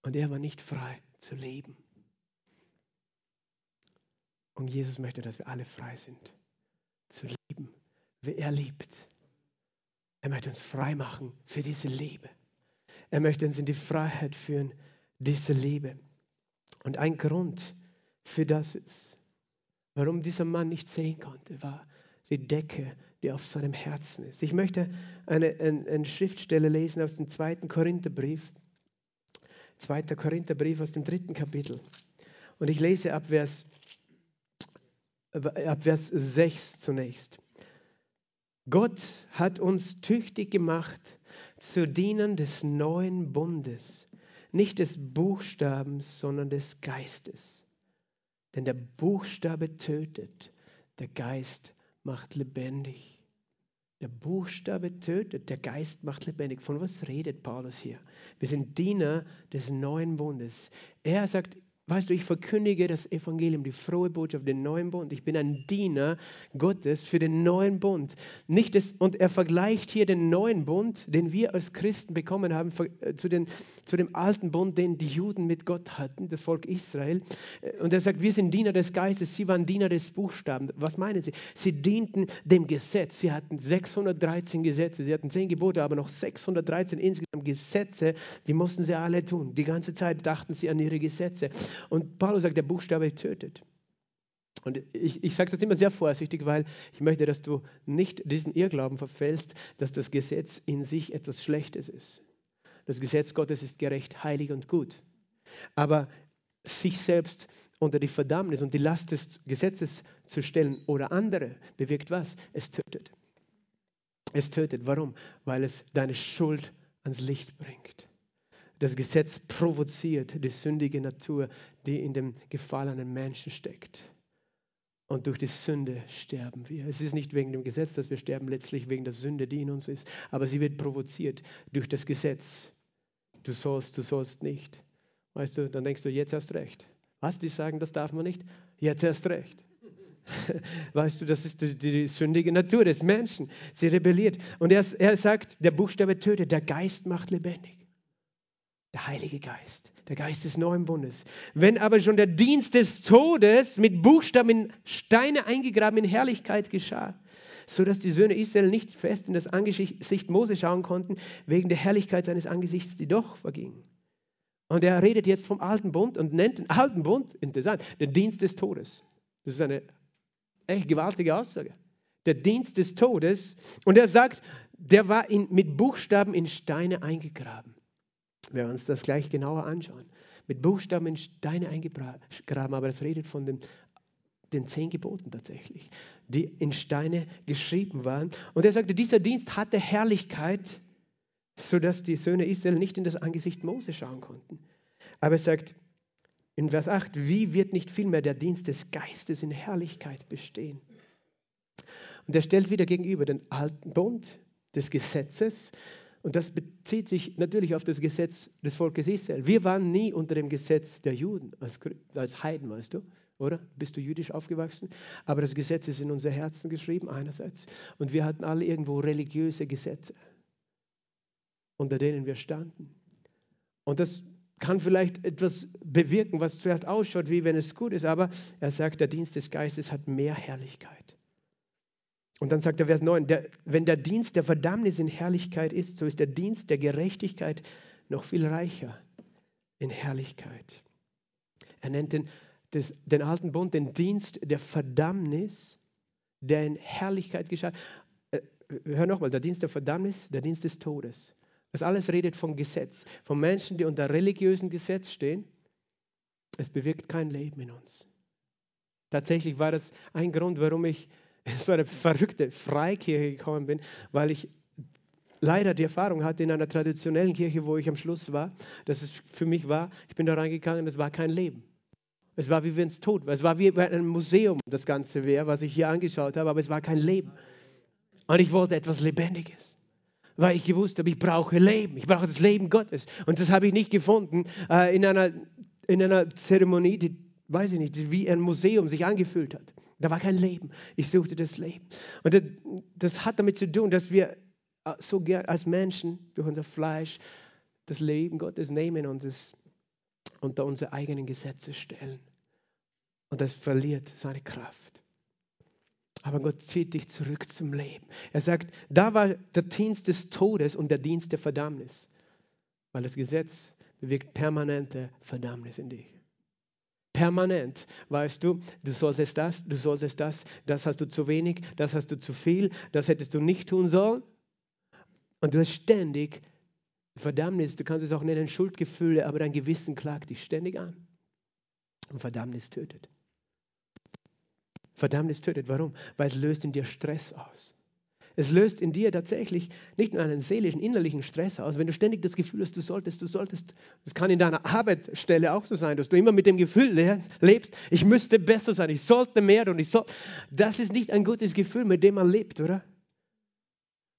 Und er war nicht frei zu leben. Und Jesus möchte, dass wir alle frei sind zu lieben, wie er liebt. Er möchte uns frei machen für diese Liebe. Er möchte uns in die Freiheit führen, diese Liebe. Und ein Grund für das ist, warum dieser Mann nicht sehen konnte, war die Decke, die auf seinem Herzen ist. Ich möchte eine, eine, eine Schriftstelle lesen aus dem zweiten Korintherbrief. Zweiter Korintherbrief aus dem dritten Kapitel. Und ich lese ab Vers, ab Vers 6 zunächst. Gott hat uns tüchtig gemacht zu Dienern des neuen Bundes, nicht des Buchstabens, sondern des Geistes. Denn der Buchstabe tötet, der Geist macht lebendig. Der Buchstabe tötet, der Geist macht lebendig. Von was redet Paulus hier? Wir sind Diener des neuen Bundes. Er sagt, Weißt du, ich verkündige das Evangelium, die frohe Botschaft, den neuen Bund. Ich bin ein Diener Gottes für den neuen Bund. Nicht das, und er vergleicht hier den neuen Bund, den wir als Christen bekommen haben, äh, zu, den, zu dem alten Bund, den die Juden mit Gott hatten, das Volk Israel. Äh, und er sagt, wir sind Diener des Geistes, sie waren Diener des Buchstaben. Was meinen sie? Sie dienten dem Gesetz. Sie hatten 613 Gesetze, sie hatten 10 Gebote, aber noch 613 insgesamt Gesetze, die mussten sie alle tun. Die ganze Zeit dachten sie an ihre Gesetze. Und Paulus sagt, der Buchstabe tötet. Und ich, ich sage das immer sehr vorsichtig, weil ich möchte, dass du nicht diesem Irrglauben verfällst, dass das Gesetz in sich etwas Schlechtes ist. Das Gesetz Gottes ist gerecht, heilig und gut. Aber sich selbst unter die Verdammnis und die Last des Gesetzes zu stellen oder andere bewirkt was? Es tötet. Es tötet. Warum? Weil es deine Schuld ans Licht bringt. Das Gesetz provoziert die sündige Natur, die in dem gefallenen Menschen steckt. Und durch die Sünde sterben wir. Es ist nicht wegen dem Gesetz, dass wir sterben, letztlich wegen der Sünde, die in uns ist. Aber sie wird provoziert durch das Gesetz. Du sollst, du sollst nicht. Weißt du, dann denkst du, jetzt hast recht. Was, die sagen, das darf man nicht? Jetzt erst recht. Weißt du, das ist die, die, sündige Natur des Menschen. Sie rebelliert. Und er, er sagt, der Buchstabe tötet, der Geist macht lebendig. Der Heilige Geist, der Geist des neuen Bundes. Wenn aber schon der Dienst des Todes mit Buchstaben in Steine eingegraben in Herrlichkeit geschah, so dass die Söhne Israel nicht fest in das Angesicht Mose schauen konnten, wegen der Herrlichkeit seines Angesichts, die doch verging. Und er redet jetzt vom alten Bund und nennt den alten Bund, interessant, den Dienst des Todes. Das ist eine echt gewaltige Aussage. Der Dienst des Todes. Und er sagt, der war in, mit Buchstaben in Steine eingegraben wir uns das gleich genauer anschauen. Mit Buchstaben in Steine eingegraben, aber es redet von den, den zehn Geboten tatsächlich, die in Steine geschrieben waren. Und er sagte, dieser Dienst hatte Herrlichkeit, sodass die Söhne Israel nicht in das Angesicht Mose schauen konnten. Aber er sagt in Vers 8, wie wird nicht vielmehr der Dienst des Geistes in Herrlichkeit bestehen? Und er stellt wieder gegenüber den alten Bund des Gesetzes und das bezieht sich natürlich auf das Gesetz des Volkes Israel. Wir waren nie unter dem Gesetz der Juden, als, als Heiden, weißt du, oder? Bist du jüdisch aufgewachsen? Aber das Gesetz ist in unser Herzen geschrieben, einerseits. Und wir hatten alle irgendwo religiöse Gesetze, unter denen wir standen. Und das kann vielleicht etwas bewirken, was zuerst ausschaut, wie wenn es gut ist, aber er sagt, der Dienst des Geistes hat mehr Herrlichkeit. Und dann sagt er Vers 9, der, wenn der Dienst der Verdammnis in Herrlichkeit ist, so ist der Dienst der Gerechtigkeit noch viel reicher in Herrlichkeit. Er nennt den, des, den alten Bund den Dienst der Verdammnis, der in Herrlichkeit geschah. Äh, hör nochmal, der Dienst der Verdammnis, der Dienst des Todes. Das alles redet vom Gesetz, von Menschen, die unter religiösen Gesetz stehen. Es bewirkt kein Leben in uns. Tatsächlich war das ein Grund, warum ich so eine verrückte Freikirche gekommen bin, weil ich leider die Erfahrung hatte in einer traditionellen Kirche, wo ich am Schluss war, dass es für mich war, ich bin da reingegangen, es war kein Leben. Es war wie wenn es tot war. Es war wie bei einem Museum, das Ganze wäre, was ich hier angeschaut habe, aber es war kein Leben. Und ich wollte etwas Lebendiges, weil ich gewusst habe, ich brauche Leben, ich brauche das Leben Gottes. Und das habe ich nicht gefunden äh, in, einer, in einer Zeremonie, die, weiß ich nicht, wie ein Museum sich angefühlt hat. Da war kein Leben. Ich suchte das Leben. Und das, das hat damit zu tun, dass wir äh, so gern als Menschen durch unser Fleisch das Leben Gottes nehmen und es unter unsere eigenen Gesetze stellen. Und das verliert seine Kraft. Aber Gott zieht dich zurück zum Leben. Er sagt, da war der Dienst des Todes und der Dienst der Verdammnis. Weil das Gesetz bewirkt permanente Verdammnis in dich. Permanent, weißt du, du solltest das, du solltest das, das hast du zu wenig, das hast du zu viel, das hättest du nicht tun sollen. Und du hast ständig Verdammnis, du kannst es auch nennen, Schuldgefühle, aber dein Gewissen klagt dich ständig an. Und Verdammnis tötet. Verdammnis tötet. Warum? Weil es löst in dir Stress aus. Es löst in dir tatsächlich nicht nur einen seelischen, innerlichen Stress aus, wenn du ständig das Gefühl hast, du solltest, du solltest. Das kann in deiner Arbeitsstelle auch so sein, dass du immer mit dem Gefühl lebst, ich müsste besser sein, ich sollte mehr und ich soll. Das ist nicht ein gutes Gefühl, mit dem man lebt, oder?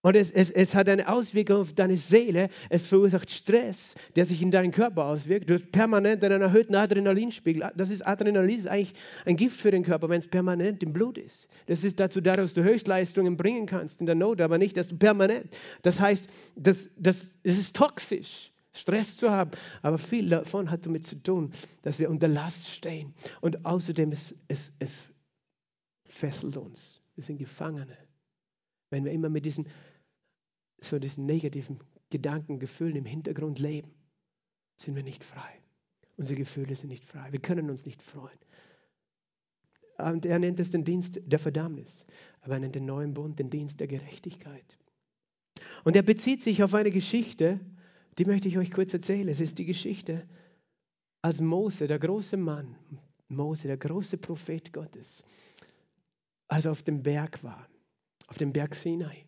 Und es, es, es hat eine Auswirkung auf deine Seele. Es verursacht Stress, der sich in deinen Körper auswirkt. Du hast permanent einen erhöhten Adrenalinspiegel. Das ist Adrenalin ist eigentlich ein Gift für den Körper, wenn es permanent im Blut ist. Das ist dazu da, dass du Höchstleistungen bringen kannst in der Not, aber nicht, dass du permanent. Das heißt, das, das, es ist toxisch. Stress zu haben. Aber viel davon hat damit zu tun, dass wir unter Last stehen. Und außerdem, es, es, es fesselt uns. Wir sind Gefangene. Wenn wir immer mit diesen so diesen negativen Gedanken, Gefühlen im Hintergrund leben, sind wir nicht frei. Unsere Gefühle sind nicht frei. Wir können uns nicht freuen. Und er nennt es den Dienst der Verdammnis, aber er nennt den neuen Bund den Dienst der Gerechtigkeit. Und er bezieht sich auf eine Geschichte, die möchte ich euch kurz erzählen. Es ist die Geschichte, als Mose, der große Mann, Mose, der große Prophet Gottes, als er auf dem Berg war, auf dem Berg Sinai.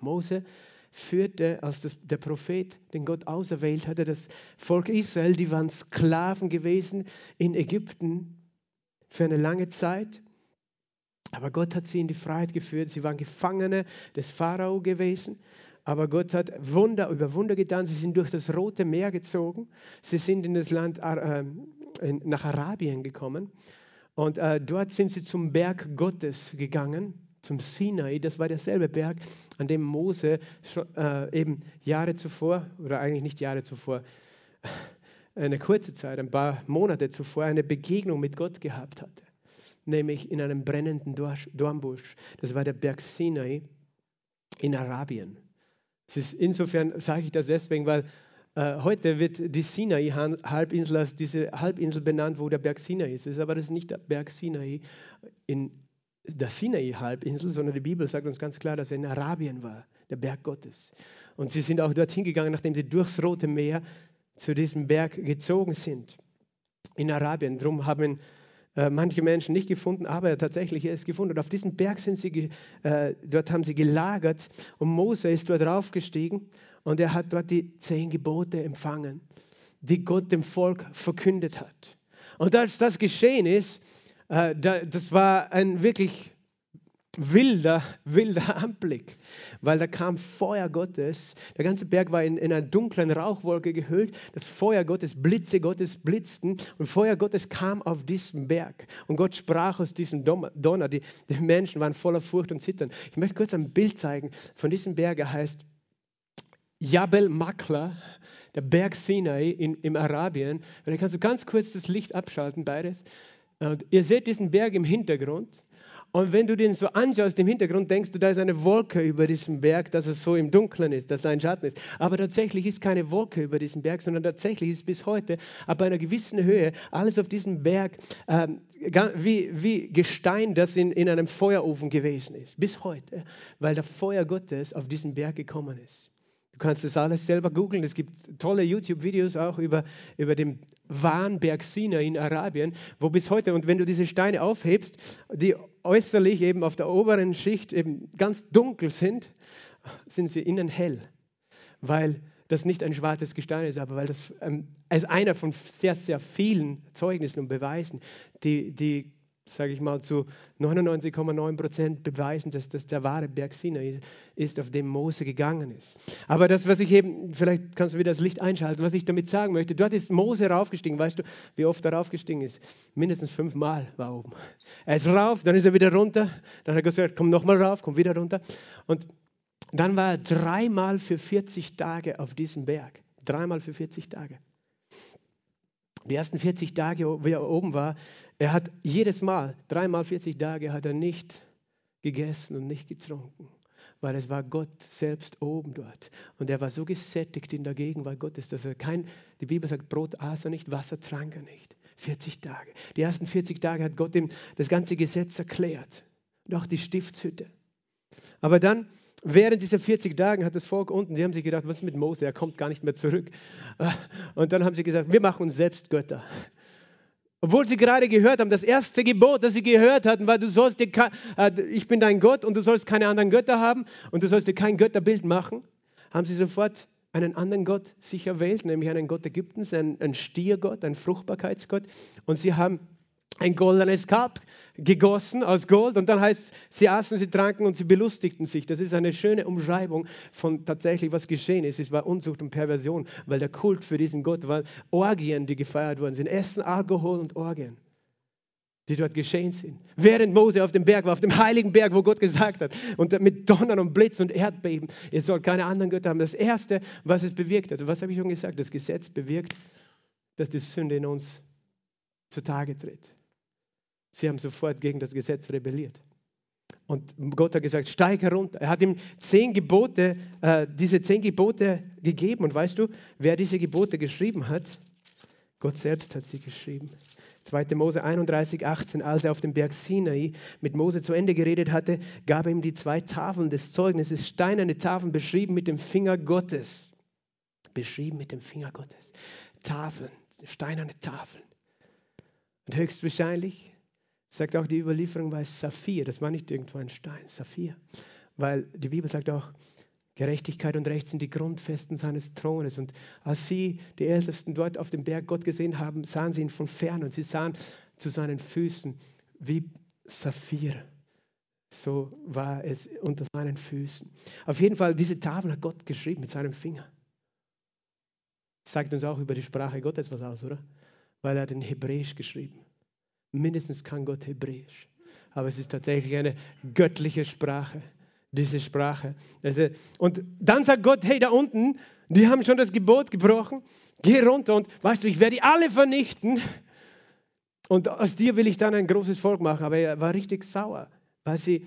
Mose führte, als das, der Prophet, den Gott auserwählt hatte, das Volk Israel, die waren Sklaven gewesen in Ägypten für eine lange Zeit. Aber Gott hat sie in die Freiheit geführt. Sie waren Gefangene des Pharao gewesen. Aber Gott hat Wunder über Wunder getan. Sie sind durch das Rote Meer gezogen. Sie sind in das Land äh, nach Arabien gekommen. Und äh, dort sind sie zum Berg Gottes gegangen zum Sinai. Das war derselbe Berg, an dem Mose äh, eben Jahre zuvor, oder eigentlich nicht Jahre zuvor, eine kurze Zeit, ein paar Monate zuvor, eine Begegnung mit Gott gehabt hatte. Nämlich in einem brennenden Dornbusch. Das war der Berg Sinai in Arabien. Es ist insofern sage ich das deswegen, weil äh, heute wird die Sinai-Halbinsel als diese Halbinsel benannt, wo der Berg Sinai ist. Aber das ist nicht der Berg Sinai in der Sinai-Halbinsel, sondern die Bibel sagt uns ganz klar, dass er in Arabien war, der Berg Gottes. Und sie sind auch dorthin gegangen, nachdem sie durchs Rote Meer zu diesem Berg gezogen sind. In Arabien. Darum haben äh, manche Menschen nicht gefunden, aber tatsächlich er ist gefunden. Und auf diesem Berg sind sie, äh, dort haben sie gelagert und Mose ist dort raufgestiegen und er hat dort die zehn Gebote empfangen, die Gott dem Volk verkündet hat. Und als das geschehen ist, das war ein wirklich wilder, wilder Anblick, weil da kam Feuer Gottes. Der ganze Berg war in, in einer dunklen Rauchwolke gehüllt. Das Feuer Gottes, Blitze Gottes blitzten und Feuer Gottes kam auf diesen Berg. Und Gott sprach aus diesem Donner. Die, die Menschen waren voller Furcht und Zittern. Ich möchte kurz ein Bild zeigen von diesem Berg. Er heißt Jabel Makla, der Berg Sinai in, in Arabien. Vielleicht kannst du ganz kurz das Licht abschalten, beides. Und ihr seht diesen Berg im Hintergrund. Und wenn du den so anschaust im Hintergrund, denkst du, da ist eine Wolke über diesem Berg, dass es so im Dunkeln ist, dass da ein Schatten ist. Aber tatsächlich ist keine Wolke über diesem Berg, sondern tatsächlich ist bis heute ab einer gewissen Höhe alles auf diesem Berg ähm, wie, wie Gestein, das in, in einem Feuerofen gewesen ist. Bis heute, weil der Feuer Gottes auf diesen Berg gekommen ist. Du kannst das alles selber googeln. Es gibt tolle YouTube-Videos auch über, über den Warnberg Sinai in Arabien, wo bis heute, und wenn du diese Steine aufhebst, die äußerlich eben auf der oberen Schicht eben ganz dunkel sind, sind sie innen hell, weil das nicht ein schwarzes Gestein ist, aber weil das ähm, als einer von sehr, sehr vielen Zeugnissen und Beweisen, die, die sage ich mal, zu 99,9 Prozent beweisen, dass das der wahre Berg Sinai ist, auf dem Mose gegangen ist. Aber das, was ich eben, vielleicht kannst du wieder das Licht einschalten, was ich damit sagen möchte, dort ist Mose raufgestiegen. Weißt du, wie oft er raufgestiegen ist? Mindestens fünfmal war oben. Er ist rauf, dann ist er wieder runter, dann hat er gesagt, komm nochmal rauf, komm wieder runter. Und dann war er dreimal für 40 Tage auf diesem Berg. Dreimal für 40 Tage. Die ersten 40 Tage, wie er oben war, er hat jedes Mal, dreimal 40 Tage, hat er nicht gegessen und nicht getrunken, weil es war Gott selbst oben dort. Und er war so gesättigt in der Gegenwart Gottes, dass er kein, die Bibel sagt, Brot aß er nicht, Wasser trank er nicht. 40 Tage. Die ersten 40 Tage hat Gott ihm das ganze Gesetz erklärt. Und die Stiftshütte. Aber dann, während dieser 40 Tagen, hat das Volk unten, die haben sich gedacht, was ist mit Mose? Er kommt gar nicht mehr zurück. Und dann haben sie gesagt, wir machen uns selbst Götter. Obwohl sie gerade gehört haben, das erste Gebot, das sie gehört hatten, war, du sollst dir, äh, ich bin dein Gott und du sollst keine anderen Götter haben und du sollst dir kein Götterbild machen, haben sie sofort einen anderen Gott sich erwählt, nämlich einen Gott Ägyptens, einen, einen Stiergott, einen Fruchtbarkeitsgott. Und sie haben ein goldenes Kalb gegossen aus Gold und dann heißt sie aßen, sie tranken und sie belustigten sich. Das ist eine schöne Umschreibung von tatsächlich, was geschehen ist. Es war Unzucht und Perversion, weil der Kult für diesen Gott war Orgien, die gefeiert worden sind. Essen, Alkohol und Orgien, die dort geschehen sind. Während Mose auf dem Berg war, auf dem heiligen Berg, wo Gott gesagt hat, und mit Donnern und Blitz und Erdbeben, ihr sollt keine anderen Götter haben. Das Erste, was es bewirkt hat, und was habe ich schon gesagt, das Gesetz bewirkt, dass die Sünde in uns zutage tritt. Sie haben sofort gegen das Gesetz rebelliert. Und Gott hat gesagt, steig herunter. Er hat ihm zehn Gebote, äh, diese zehn Gebote gegeben. Und weißt du, wer diese Gebote geschrieben hat? Gott selbst hat sie geschrieben. 2. Mose 31, 18, als er auf dem Berg Sinai mit Mose zu Ende geredet hatte, gab er ihm die zwei Tafeln des Zeugnisses, steinerne Tafeln, beschrieben mit dem Finger Gottes. Beschrieben mit dem Finger Gottes. Tafeln, steinerne Tafeln. Und höchstwahrscheinlich sagt auch die Überlieferung war Saphir. Das war nicht irgendwo ein Stein, Saphir. Weil die Bibel sagt auch, Gerechtigkeit und Recht sind die Grundfesten seines Thrones. Und als sie, die Ältesten, dort auf dem Berg Gott gesehen haben, sahen sie ihn von fern und sie sahen zu seinen Füßen wie Saphir. So war es unter seinen Füßen. Auf jeden Fall, diese Tafel hat Gott geschrieben mit seinem Finger. Sagt uns auch über die Sprache Gottes was aus, oder? Weil er hat in Hebräisch geschrieben. Mindestens kann Gott Hebräisch. Aber es ist tatsächlich eine göttliche Sprache, diese Sprache. Also, und dann sagt Gott, hey, da unten, die haben schon das Gebot gebrochen, geh runter und weißt du, ich werde die alle vernichten. Und aus dir will ich dann ein großes Volk machen. Aber er war richtig sauer, weil sie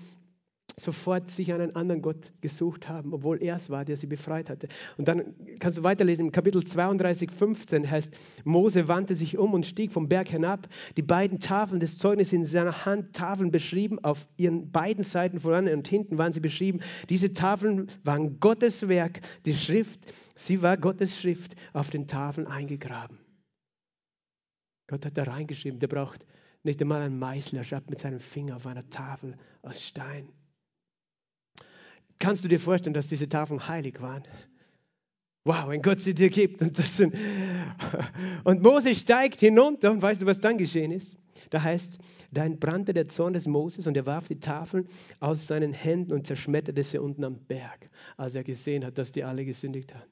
sofort sich einen anderen Gott gesucht haben, obwohl er es war, der sie befreit hatte. Und dann kannst du weiterlesen, im Kapitel 32, 15 heißt, Mose wandte sich um und stieg vom Berg hinab. Die beiden Tafeln des Zeugnisses in seiner Hand, Tafeln beschrieben, auf ihren beiden Seiten voran und hinten waren sie beschrieben. Diese Tafeln waren Gottes Werk, die Schrift, sie war Gottes Schrift auf den Tafeln eingegraben. Gott hat da reingeschrieben, der braucht nicht einmal einen Meißel, er schreibt mit seinem Finger auf einer Tafel aus Stein. Kannst du dir vorstellen, dass diese Tafeln heilig waren? Wow, wenn Gott sie dir gibt. Und, sind, und Mose steigt hinunter und weißt du, was dann geschehen ist? Da heißt, da entbrannte der Zorn des Moses und er warf die Tafeln aus seinen Händen und zerschmetterte sie unten am Berg, als er gesehen hat, dass die alle gesündigt haben.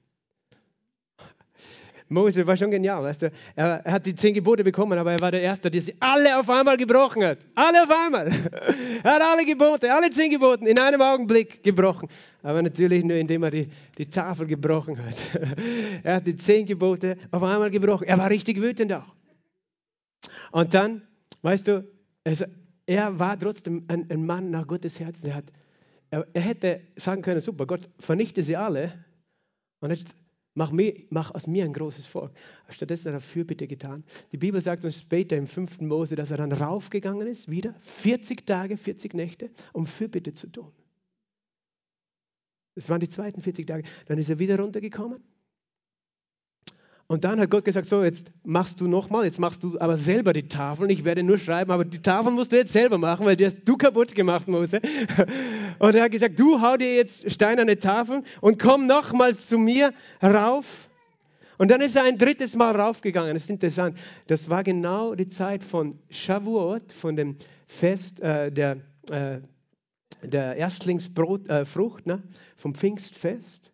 Mose war schon genial, weißt du. Er, hat die zehn Gebote bekommen, aber er war der Erste, der sie alle auf einmal gebrochen hat. Alle auf einmal. er hat alle Gebote, alle zehn Gebote in einem Augenblick gebrochen. Aber natürlich nur, indem er die, die Tafel gebrochen hat. er hat die zehn Gebote auf einmal gebrochen. Er war richtig wütend auch. Und dann, weißt du, also, er war trotzdem ein, ein, Mann nach Gottes Herzen. Er, hat, er, er hätte sagen können, super, Gott vernichte sie alle. Und jetzt Mach, mir, mach, aus mir ein großes Volk. Stattdessen hat er Fürbitte getan. Die Bibel sagt uns später im 5. Mose, dass er dann raufgegangen ist, wieder 40 Tage, 40 Nächte, um Fürbitte zu tun. Das waren die zweiten 40 Tage. Dann ist er wieder runtergekommen und dann hat Gott gesagt, so jetzt machst du nochmal, jetzt machst du aber selber die Tafeln. Ich werde nur schreiben, aber die Tafeln musst du jetzt selber machen, weil die hast du kaputt gemacht, Mose. Und er hat gesagt, du hau dir jetzt steinerne Tafeln und komm nochmals zu mir rauf. Und dann ist er ein drittes Mal raufgegangen. Das ist interessant. Das war genau die Zeit von Shavuot, von dem Fest äh, der, äh, der Erstlingsfrucht, äh, ne? vom Pfingstfest,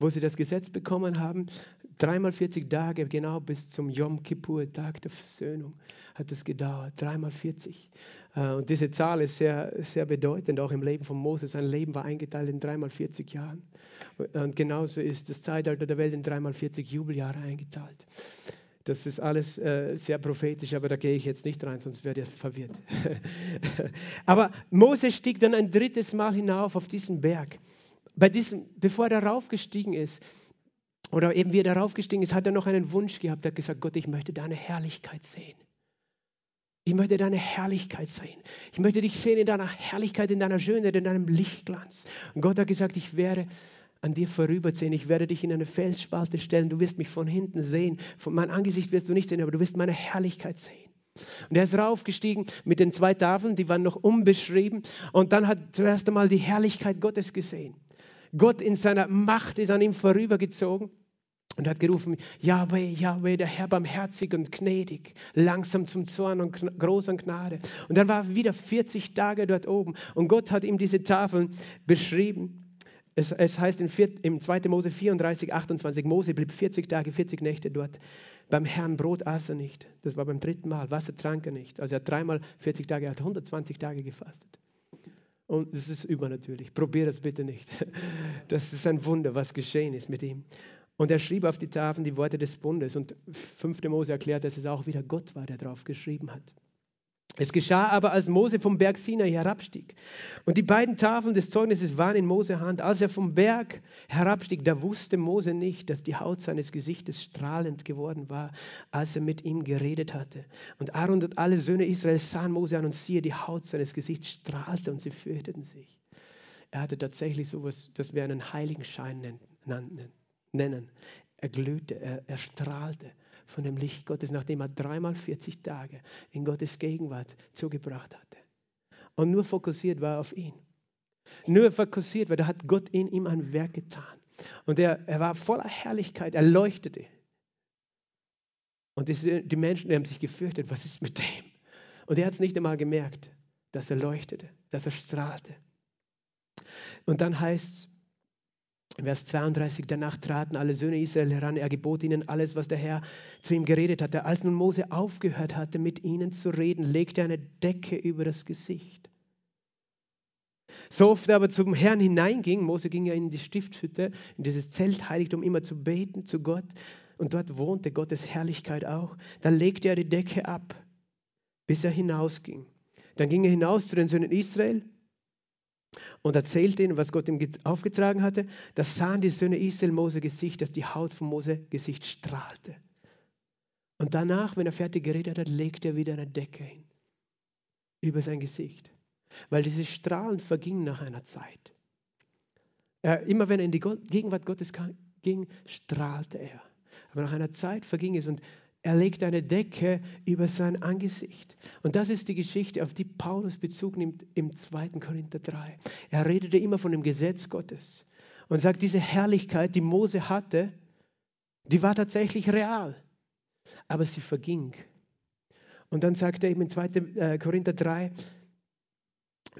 wo sie das Gesetz bekommen haben. Dreimal 40 Tage, genau bis zum Yom Kippur, Tag der Versöhnung, hat es gedauert. Dreimal 40. Äh, und diese Zahl ist sehr, sehr bedeutend, auch im Leben von Moses. Sein Leben war eingeteilt in dreimal 40 Jahren. Und genauso ist das Zeitalter der Welt in dreimal 40 Jubeljahre eingeteilt. Das ist alles äh, sehr prophetisch, aber da gehe ich jetzt nicht rein, sonst werde ich verwirrt. aber Moses stieg dann ein drittes Mal hinauf auf diesen Berg. Bei diesem, bevor er darauf gestiegen ist, oder eben wie er darauf gestiegen ist, hat er noch einen Wunsch gehabt. Er hat gesagt, Gott, ich möchte deine Herrlichkeit sehen. Ich möchte deine Herrlichkeit sehen. Ich möchte dich sehen in deiner Herrlichkeit, in deiner Schönheit, in deinem Lichtglanz. Und Gott hat gesagt, ich werde an dir vorüberziehen. Ich werde dich in eine Felsspalte stellen. Du wirst mich von hinten sehen. Von mein Angesicht wirst du nicht sehen, aber du wirst meine Herrlichkeit sehen. Und er ist raufgestiegen mit den zwei Tafeln, die waren noch unbeschrieben. Und dann hat zuerst einmal die Herrlichkeit Gottes gesehen. Gott in seiner Macht ist an ihm vorübergezogen und hat gerufen, Yahweh, Yahweh, der Herr barmherzig und gnädig, langsam zum Zorn und groß an Gnade. Und dann war er wieder 40 Tage dort oben und Gott hat ihm diese Tafeln beschrieben. Es, es heißt in, vier, im 2. Mose 34, 28, Mose blieb 40 Tage, 40 Nächte dort. Beim Herrn Brot aß er nicht. Das war beim dritten Mal. Wasser trank er nicht. Also er hat dreimal 40 Tage, er hat 120 Tage gefastet. Und das ist übernatürlich. Probier das bitte nicht. Das ist ein Wunder, was geschehen ist mit ihm. Und er schrieb auf die Tafeln die Worte des Bundes. Und 5. Mose erklärt, dass es auch wieder Gott war, der drauf geschrieben hat. Es geschah aber, als Mose vom Berg Sinai herabstieg. Und die beiden Tafeln des Zeugnisses waren in Mose Hand. Als er vom Berg herabstieg, da wusste Mose nicht, dass die Haut seines Gesichtes strahlend geworden war, als er mit ihm geredet hatte. Und Aaron und alle Söhne Israels sahen Mose an und siehe, die Haut seines Gesichts strahlte und sie fürchteten sich. Er hatte tatsächlich so etwas, das wir einen Heiligenschein nennen. Er glühte, er, er strahlte von dem Licht Gottes, nachdem er dreimal 40 Tage in Gottes Gegenwart zugebracht hatte. Und nur fokussiert war auf ihn. Nur fokussiert war, da hat Gott in ihm ein Werk getan. Und er, er war voller Herrlichkeit, er leuchtete. Und die, Menschen die haben sich gefürchtet, was ist mit dem? Und er hat es nicht einmal gemerkt, dass er leuchtete, dass er strahlte. Und dann heißt es, Vers 32, danach traten alle Söhne Israel heran, er gebot ihnen alles, was der Herr zu ihm geredet hatte. Als nun Mose aufgehört hatte, mit ihnen zu reden, legte er eine Decke über das Gesicht. So oft er aber zum Herrn hineinging, Mose ging ja in die Stiftshütte, in dieses Zeltheiligtum, immer zu beten zu Gott, und dort wohnte Gottes Herrlichkeit auch, da legte er die Decke ab, bis er hinausging. Dann ging er hinaus zu den Söhnen Israel, und erzählte ihnen, was Gott ihm aufgetragen hatte. Da sahen die Söhne Israel Mose Gesicht, dass die Haut von Mose Gesicht strahlte. Und danach, wenn er fertig geredet hat, legte er wieder eine Decke hin über sein Gesicht. Weil dieses Strahlen verging nach einer Zeit. Er, immer wenn er in die Gegenwart Gottes ging, strahlte er. Aber nach einer Zeit verging es und er legt eine Decke über sein Angesicht. Und das ist die Geschichte, auf die Paulus Bezug nimmt im 2. Korinther 3. Er redete immer von dem Gesetz Gottes und sagt, diese Herrlichkeit, die Mose hatte, die war tatsächlich real, aber sie verging. Und dann sagt er eben in 2. Äh, Korinther 3,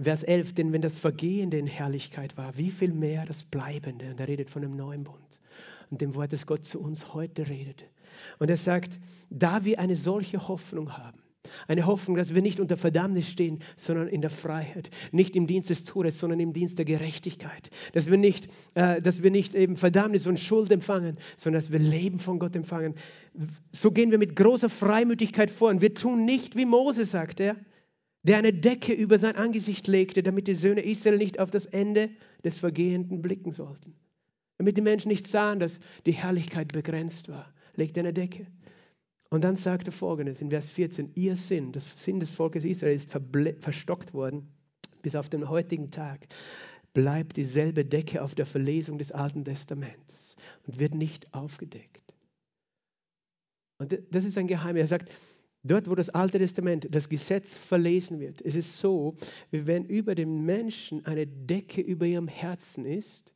Vers 11, denn wenn das Vergehende in Herrlichkeit war, wie viel mehr das Bleibende? Und er redet von dem neuen Bund und dem Wort, das Gott zu uns heute redet. Und er sagt, da wir eine solche Hoffnung haben, eine Hoffnung, dass wir nicht unter Verdammnis stehen, sondern in der Freiheit. Nicht im Dienst des Todes, sondern im Dienst der Gerechtigkeit. Dass wir nicht, äh, dass wir nicht eben Verdammnis und Schuld empfangen, sondern dass wir Leben von Gott empfangen. So gehen wir mit großer Freimütigkeit vor. Und wir tun nicht, wie Mose sagt er, der eine Decke über sein Angesicht legte, damit die Söhne Israel nicht auf das Ende des Vergehenden blicken sollten. Damit die Menschen nicht sahen, dass die Herrlichkeit begrenzt war legt eine Decke. Und dann sagt er folgendes in Vers 14: Ihr Sinn, das Sinn des Volkes Israel ist verstockt worden bis auf den heutigen Tag. Bleibt dieselbe Decke auf der Verlesung des Alten Testaments und wird nicht aufgedeckt. Und das ist ein Geheimnis. Er sagt, dort, wo das Alte Testament, das Gesetz verlesen wird, ist es so, wie wenn über dem Menschen eine Decke über ihrem Herzen ist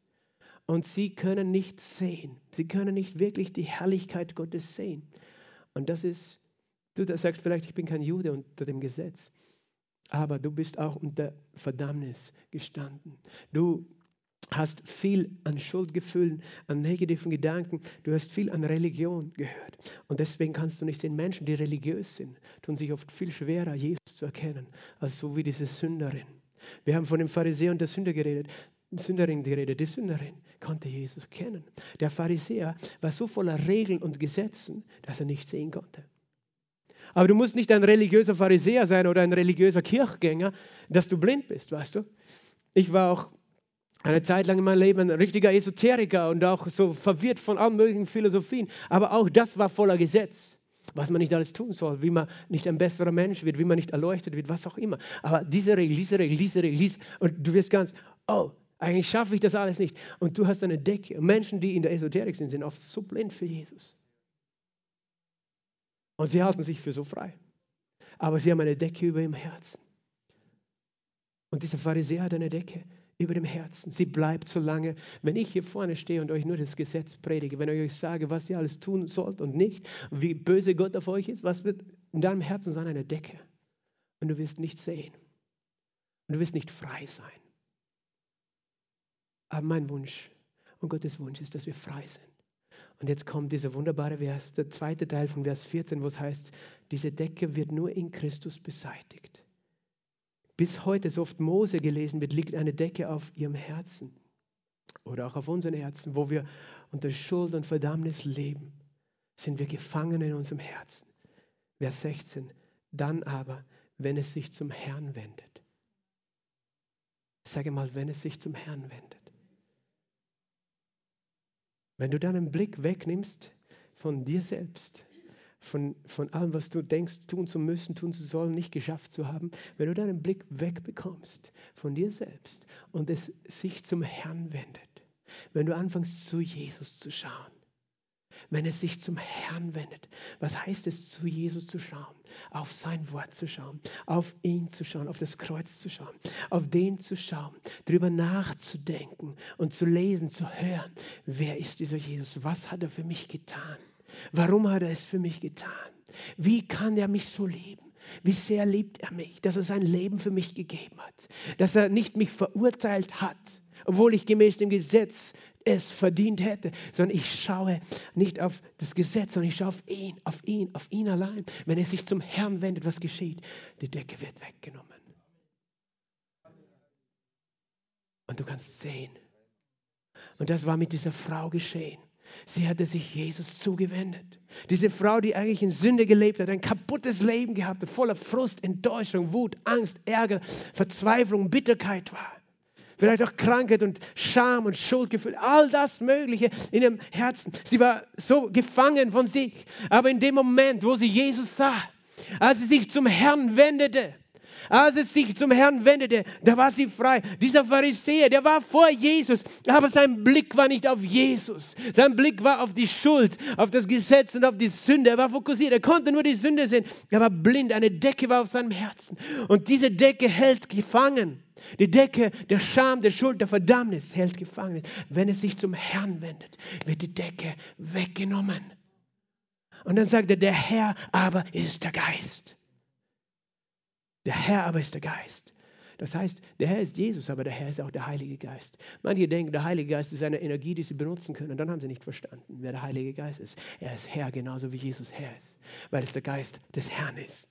und sie können nicht sehen. Sie können nicht wirklich die Herrlichkeit Gottes sehen. Und das ist, du sagst vielleicht, ich bin kein Jude unter dem Gesetz, aber du bist auch unter Verdammnis gestanden. Du hast viel an Schuldgefühlen, an negativen Gedanken, du hast viel an Religion gehört. Und deswegen kannst du nicht sehen, Menschen, die religiös sind, tun sich oft viel schwerer, Jesus zu erkennen, als so wie diese Sünderin. Wir haben von dem Pharisäer und der Sünder geredet. Sünderin geredet. Die Sünderin konnte Jesus kennen. Der Pharisäer war so voller Regeln und Gesetzen, dass er nicht sehen konnte. Aber du musst nicht ein religiöser Pharisäer sein oder ein religiöser Kirchgänger, dass du blind bist, weißt du? Ich war auch eine Zeit lang in meinem Leben ein richtiger Esoteriker und auch so verwirrt von allen möglichen Philosophien. Aber auch das war voller Gesetz. was man nicht alles tun soll, wie man nicht ein besserer Mensch wird, wie man nicht erleuchtet wird, was auch immer. Aber diese Regel, diese Regel, diese Regel, diese, und du wirst ganz, oh, eigentlich schaffe ich das alles nicht. Und du hast eine Decke. Menschen, die in der Esoterik sind, sind oft so blind für Jesus. Und sie halten sich für so frei. Aber sie haben eine Decke über ihrem Herzen. Und dieser Pharisäer hat eine Decke über dem Herzen. Sie bleibt so lange, wenn ich hier vorne stehe und euch nur das Gesetz predige, wenn ich euch sage, was ihr alles tun sollt und nicht, wie böse Gott auf euch ist, was wird in deinem Herzen sein? Eine Decke. Und du wirst nicht sehen. Und du wirst nicht frei sein. Aber mein Wunsch und Gottes Wunsch ist, dass wir frei sind. Und jetzt kommt dieser wunderbare Vers, der zweite Teil von Vers 14, wo es heißt, diese Decke wird nur in Christus beseitigt bis heute so oft Mose gelesen wird, liegt eine Decke auf ihrem Herzen oder auch auf unseren Herzen, wo wir unter Schuld und Verdammnis leben, sind wir gefangen in unserem Herzen. Vers 16. Dann aber, wenn es sich zum Herrn wendet. Sage mal, wenn es sich zum Herrn wendet. Wenn du deinen Blick wegnimmst von dir selbst, von, von allem, was du denkst, tun zu müssen, tun zu sollen, nicht geschafft zu haben, wenn du deinen Blick wegbekommst von dir selbst und es sich zum Herrn wendet, wenn du anfängst zu Jesus zu schauen, wenn es sich zum Herrn wendet. Was heißt es, zu Jesus zu schauen? Auf sein Wort zu schauen, auf ihn zu schauen, auf das Kreuz zu schauen, auf den zu schauen, darüber nachzudenken und zu lesen, zu hören. Wer ist dieser Jesus? Was hat er für mich getan? Warum hat er es für mich getan? Wie kann er mich so lieben? Wie sehr liebt er mich, dass er sein Leben für mich gegeben hat, dass er nicht mich verurteilt hat, obwohl ich gemäß dem Gesetz es verdient hätte, sondern ich schaue nicht auf das Gesetz, sondern ich schaue auf ihn, auf ihn, auf ihn allein. Wenn er sich zum Herrn wendet, was geschieht? Die Decke wird weggenommen. Und du kannst sehen. Und das war mit dieser Frau geschehen. Sie hatte sich Jesus zugewendet. Diese Frau, die eigentlich in Sünde gelebt hat, ein kaputtes Leben gehabt voller Frust, Enttäuschung, Wut, Angst, Ärger, Verzweiflung, Bitterkeit war. Vielleicht auch Krankheit und Scham und Schuldgefühl, all das Mögliche in ihrem Herzen. Sie war so gefangen von sich. Aber in dem Moment, wo sie Jesus sah, als sie sich zum Herrn wendete, als es sich zum Herrn wendete, da war sie frei. Dieser Pharisäer, der war vor Jesus, aber sein Blick war nicht auf Jesus. Sein Blick war auf die Schuld, auf das Gesetz und auf die Sünde. Er war fokussiert, er konnte nur die Sünde sehen. Er war blind, eine Decke war auf seinem Herzen. Und diese Decke hält gefangen. Die Decke der Scham, der Schuld, der Verdammnis hält gefangen. Wenn es sich zum Herrn wendet, wird die Decke weggenommen. Und dann sagt er, der Herr aber ist der Geist. Der Herr aber ist der Geist. Das heißt, der Herr ist Jesus, aber der Herr ist auch der Heilige Geist. Manche denken, der Heilige Geist ist eine Energie, die sie benutzen können. Und dann haben sie nicht verstanden, wer der Heilige Geist ist. Er ist Herr, genauso wie Jesus Herr ist, weil es der Geist des Herrn ist.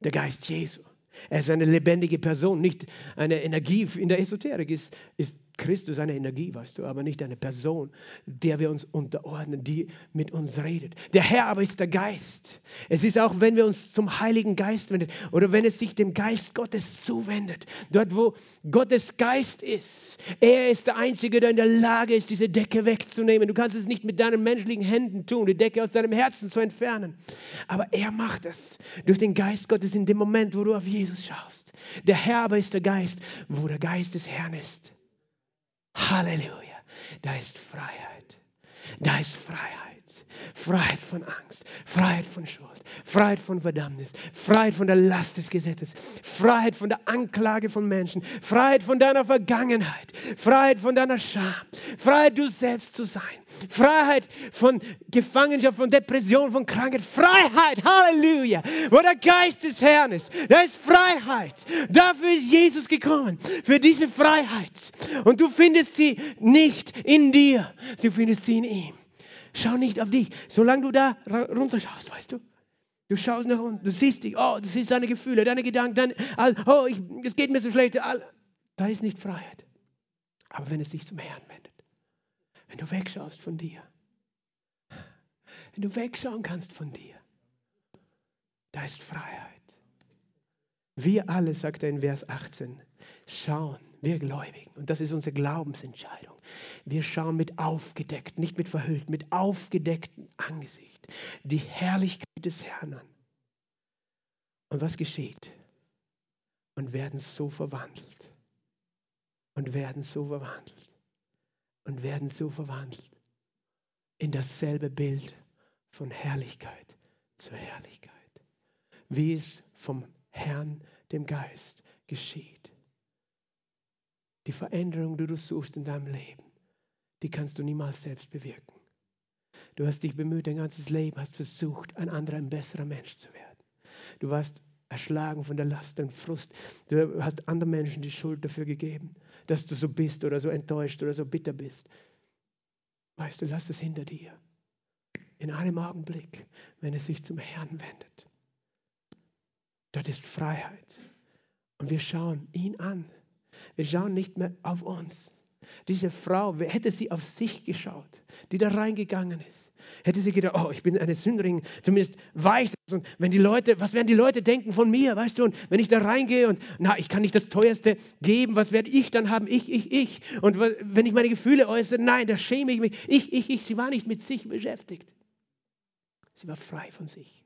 Der Geist Jesu. Er ist eine lebendige Person, nicht eine Energie. In der Esoterik ist, ist Christus eine Energie, weißt du, aber nicht eine Person, der wir uns unterordnen, die mit uns redet. Der Herr aber ist der Geist. Es ist auch, wenn wir uns zum Heiligen Geist wenden oder wenn es sich dem Geist Gottes zuwendet. Dort, wo Gottes Geist ist, er ist der Einzige, der in der Lage ist, diese Decke wegzunehmen. Du kannst es nicht mit deinen menschlichen Händen tun, die Decke aus deinem Herzen zu entfernen. Aber er macht es durch den Geist Gottes in dem Moment, wo du auf Jesus schaust. Der Herr aber ist der Geist, wo der Geist des Herrn ist Halleluja. Da ist Freiheit. Da ist Freiheit. Freiheit von Angst, Freiheit von Schuld, Freiheit von Verdammnis, Freiheit von der Last des Gesetzes, Freiheit von der Anklage von Menschen, Freiheit von deiner Vergangenheit, Freiheit von deiner Scham, Freiheit, du selbst zu sein, Freiheit von Gefangenschaft, von Depression, von Krankheit, Freiheit, Halleluja, wo der Geist des Herrn ist, da ist Freiheit. Dafür ist Jesus gekommen, für diese Freiheit. Und du findest sie nicht in dir, du findest sie in ihm. Schau nicht auf dich, solange du da runterschaust, weißt du. Du schaust nach unten, du siehst dich, oh, du siehst deine Gefühle, deine Gedanken, deine, oh, ich, es geht mir so schlecht. Da ist nicht Freiheit. Aber wenn es sich zum Herrn wendet, wenn du wegschaust von dir, wenn du wegschauen kannst von dir, da ist Freiheit. Wir alle, sagt er in Vers 18, schauen Wir Gläubigen, und das ist unsere Glaubensentscheidung. Wir schauen mit aufgedeckt, nicht mit verhüllt, mit aufgedecktem Angesicht die Herrlichkeit des Herrn an. Und was geschieht? Und werden so verwandelt. Und werden so verwandelt. Und werden so verwandelt in dasselbe Bild von Herrlichkeit zu Herrlichkeit. Wie es vom Herrn, dem Geist, geschieht. Die Veränderung, die du suchst in deinem Leben, die kannst du niemals selbst bewirken. Du hast dich bemüht, dein ganzes Leben, hast versucht, ein anderer, ein besserer Mensch zu werden. Du warst erschlagen von der Last und Frust. Du hast anderen Menschen die Schuld dafür gegeben, dass du so bist oder so enttäuscht oder so bitter bist. Weißt du, lass es hinter dir. In einem Augenblick, wenn es sich zum Herrn wendet. Dort ist Freiheit. Und wir schauen ihn an. Wir schauen nicht mehr auf uns. Diese Frau, hätte sie auf sich geschaut, die da reingegangen ist? Hätte sie gedacht, oh, ich bin eine Sünderin, zumindest weicht das. Und wenn die Leute, was werden die Leute denken von mir, weißt du? Und wenn ich da reingehe und, na, ich kann nicht das Teuerste geben, was werde ich dann haben? Ich, ich, ich. Und wenn ich meine Gefühle äußere, nein, da schäme ich mich. Ich, ich, ich. Sie war nicht mit sich beschäftigt. Sie war frei von sich,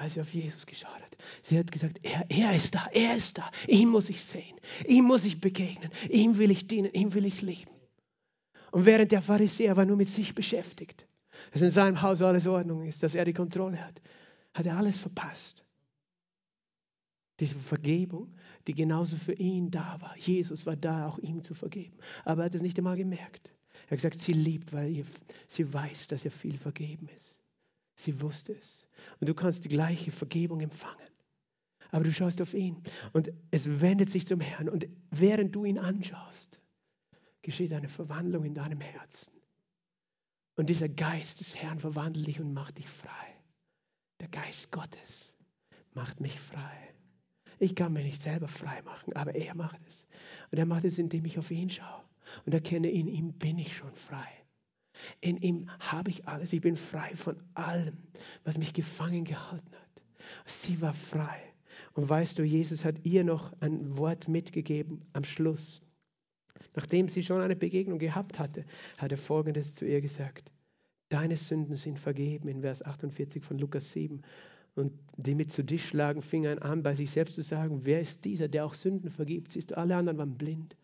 weil sie auf Jesus geschaut hat. Sie hat gesagt, er, er ist da, er ist da. Ihm muss ich sehen, ihm muss ich begegnen, ihm will ich dienen, ihm will ich lieben. Und während der Pharisäer war nur mit sich beschäftigt, dass in seinem Haus alles Ordnung ist, dass er die Kontrolle hat, hat er alles verpasst. Diese Vergebung, die genauso für ihn da war. Jesus war da, auch ihm zu vergeben. Aber er hat es nicht einmal gemerkt. Er hat gesagt, sie liebt, weil sie weiß, dass ihr viel vergeben ist. Sie wusste es. Und du kannst die gleiche Vergebung empfangen. Aber du schaust auf ihn und es wendet sich zum Herrn. Und während du ihn anschaust, geschieht eine Verwandlung in deinem Herzen. Und dieser Geist des Herrn verwandelt dich und macht dich frei. Der Geist Gottes macht mich frei. Ich kann mich nicht selber frei machen, aber er macht es. Und er macht es, indem ich auf ihn schaue und erkenne, in ihm bin ich schon frei. In ihm habe ich alles. Ich bin frei von allem, was mich gefangen gehalten hat. Sie war frei. Und weißt du, Jesus hat ihr noch ein Wort mitgegeben am Schluss. Nachdem sie schon eine Begegnung gehabt hatte, hat er Folgendes zu ihr gesagt. Deine Sünden sind vergeben in Vers 48 von Lukas 7. Und die mit zu Tisch schlagen, fingen an, bei sich selbst zu sagen, wer ist dieser, der auch Sünden vergibt? Siehst du, alle anderen waren blind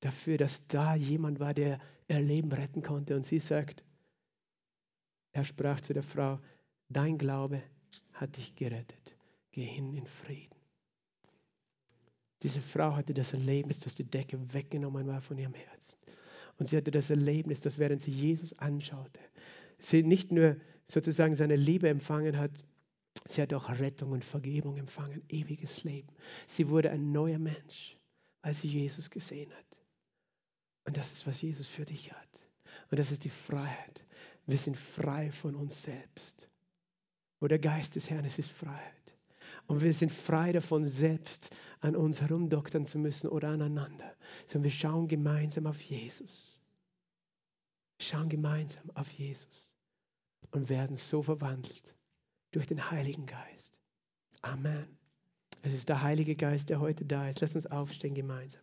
dafür, dass da jemand war, der ihr Leben retten konnte. Und sie sagt, er sprach zu der Frau, dein Glaube hat dich gerettet. Geh hin in Frieden. Diese Frau hatte das Erlebnis, dass die Decke weggenommen war von ihrem Herzen. Und sie hatte das Erlebnis, dass während sie Jesus anschaute, sie nicht nur sozusagen seine Liebe empfangen hat, sie hat auch Rettung und Vergebung empfangen, ewiges Leben. Sie wurde ein neuer Mensch, weil sie Jesus gesehen hat. Und das ist, was Jesus für dich hat. Und das ist die Freiheit. Wir sind frei von uns selbst. Wo der Geist des Herrn ist, ist Freiheit. Und wir sind frei davon, selbst an uns herumdoktern zu müssen oder aneinander, sondern wir schauen gemeinsam auf Jesus. Wir schauen gemeinsam auf Jesus und werden so verwandelt durch den Heiligen Geist. Amen. Es ist der Heilige Geist, der heute da ist. Lass uns aufstehen gemeinsam.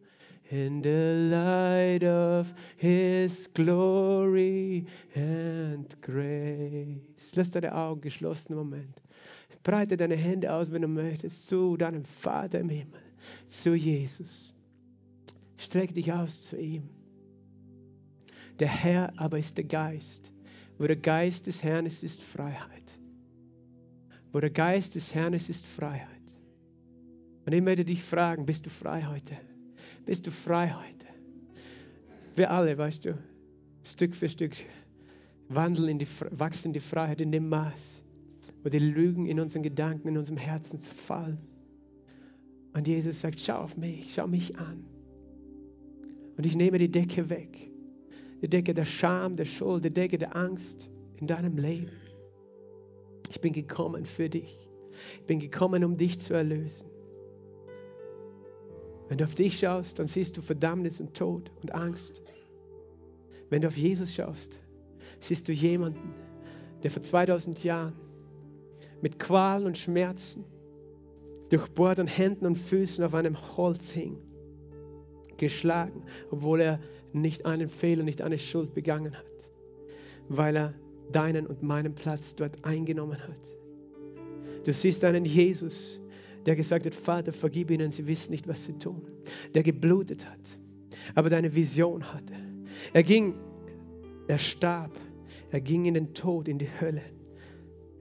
in the light of His glory and grace. Lass deine Augen geschlossen Moment. Breite deine Hände aus, wenn du möchtest, zu deinem Vater im Himmel, zu Jesus. Streck dich aus zu ihm. Der Herr aber ist der Geist. Wo der Geist des Herrn ist, ist Freiheit. Wo der Geist des Herrn ist, ist Freiheit. Und ich möchte dich fragen, bist du frei heute? Bist du frei heute? Wir alle, weißt du, Stück für Stück wandeln in die, wachsen in die Freiheit in dem Maß, wo die Lügen in unseren Gedanken, in unserem Herzen fallen. Und Jesus sagt, schau auf mich, schau mich an. Und ich nehme die Decke weg. Die Decke der Scham, der Schuld, die Decke der Angst in deinem Leben. Ich bin gekommen für dich. Ich bin gekommen, um dich zu erlösen. Wenn du auf dich schaust, dann siehst du Verdammnis und Tod und Angst. Wenn du auf Jesus schaust, siehst du jemanden, der vor 2000 Jahren mit Qualen und Schmerzen durchbohrt an Händen und Füßen auf einem Holz hing, geschlagen, obwohl er nicht einen Fehler, nicht eine Schuld begangen hat, weil er deinen und meinen Platz dort eingenommen hat. Du siehst einen Jesus, der gesagt hat, Vater, vergib ihnen, sie wissen nicht, was sie tun, der geblutet hat, aber deine Vision hatte. Er ging, er starb, er ging in den Tod, in die Hölle.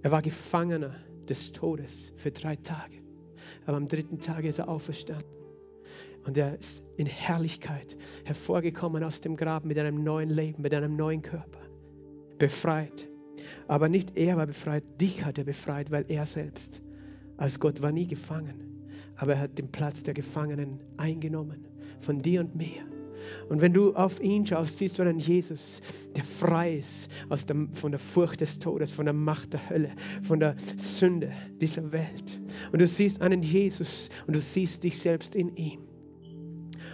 Er war Gefangener des Todes für drei Tage. Aber am dritten Tag ist er auferstanden. Und er ist in Herrlichkeit hervorgekommen aus dem Grab mit einem neuen Leben, mit einem neuen Körper. Befreit. Aber nicht er war befreit, dich hat er befreit, weil er selbst als Gott war nie gefangen, aber er hat den Platz der Gefangenen eingenommen, von dir und mir. Und wenn du auf ihn schaust, siehst du einen Jesus, der frei ist aus der, von der Furcht des Todes, von der Macht der Hölle, von der Sünde dieser Welt. Und du siehst einen Jesus und du siehst dich selbst in ihm.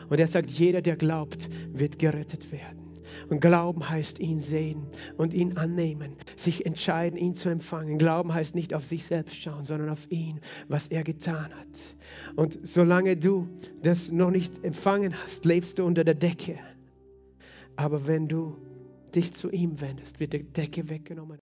Und er sagt, jeder, der glaubt, wird gerettet werden. Und Glauben heißt ihn sehen und ihn annehmen, sich entscheiden, ihn zu empfangen. Glauben heißt nicht auf sich selbst schauen, sondern auf ihn, was er getan hat. Und solange du das noch nicht empfangen hast, lebst du unter der Decke. Aber wenn du dich zu ihm wendest, wird die Decke weggenommen.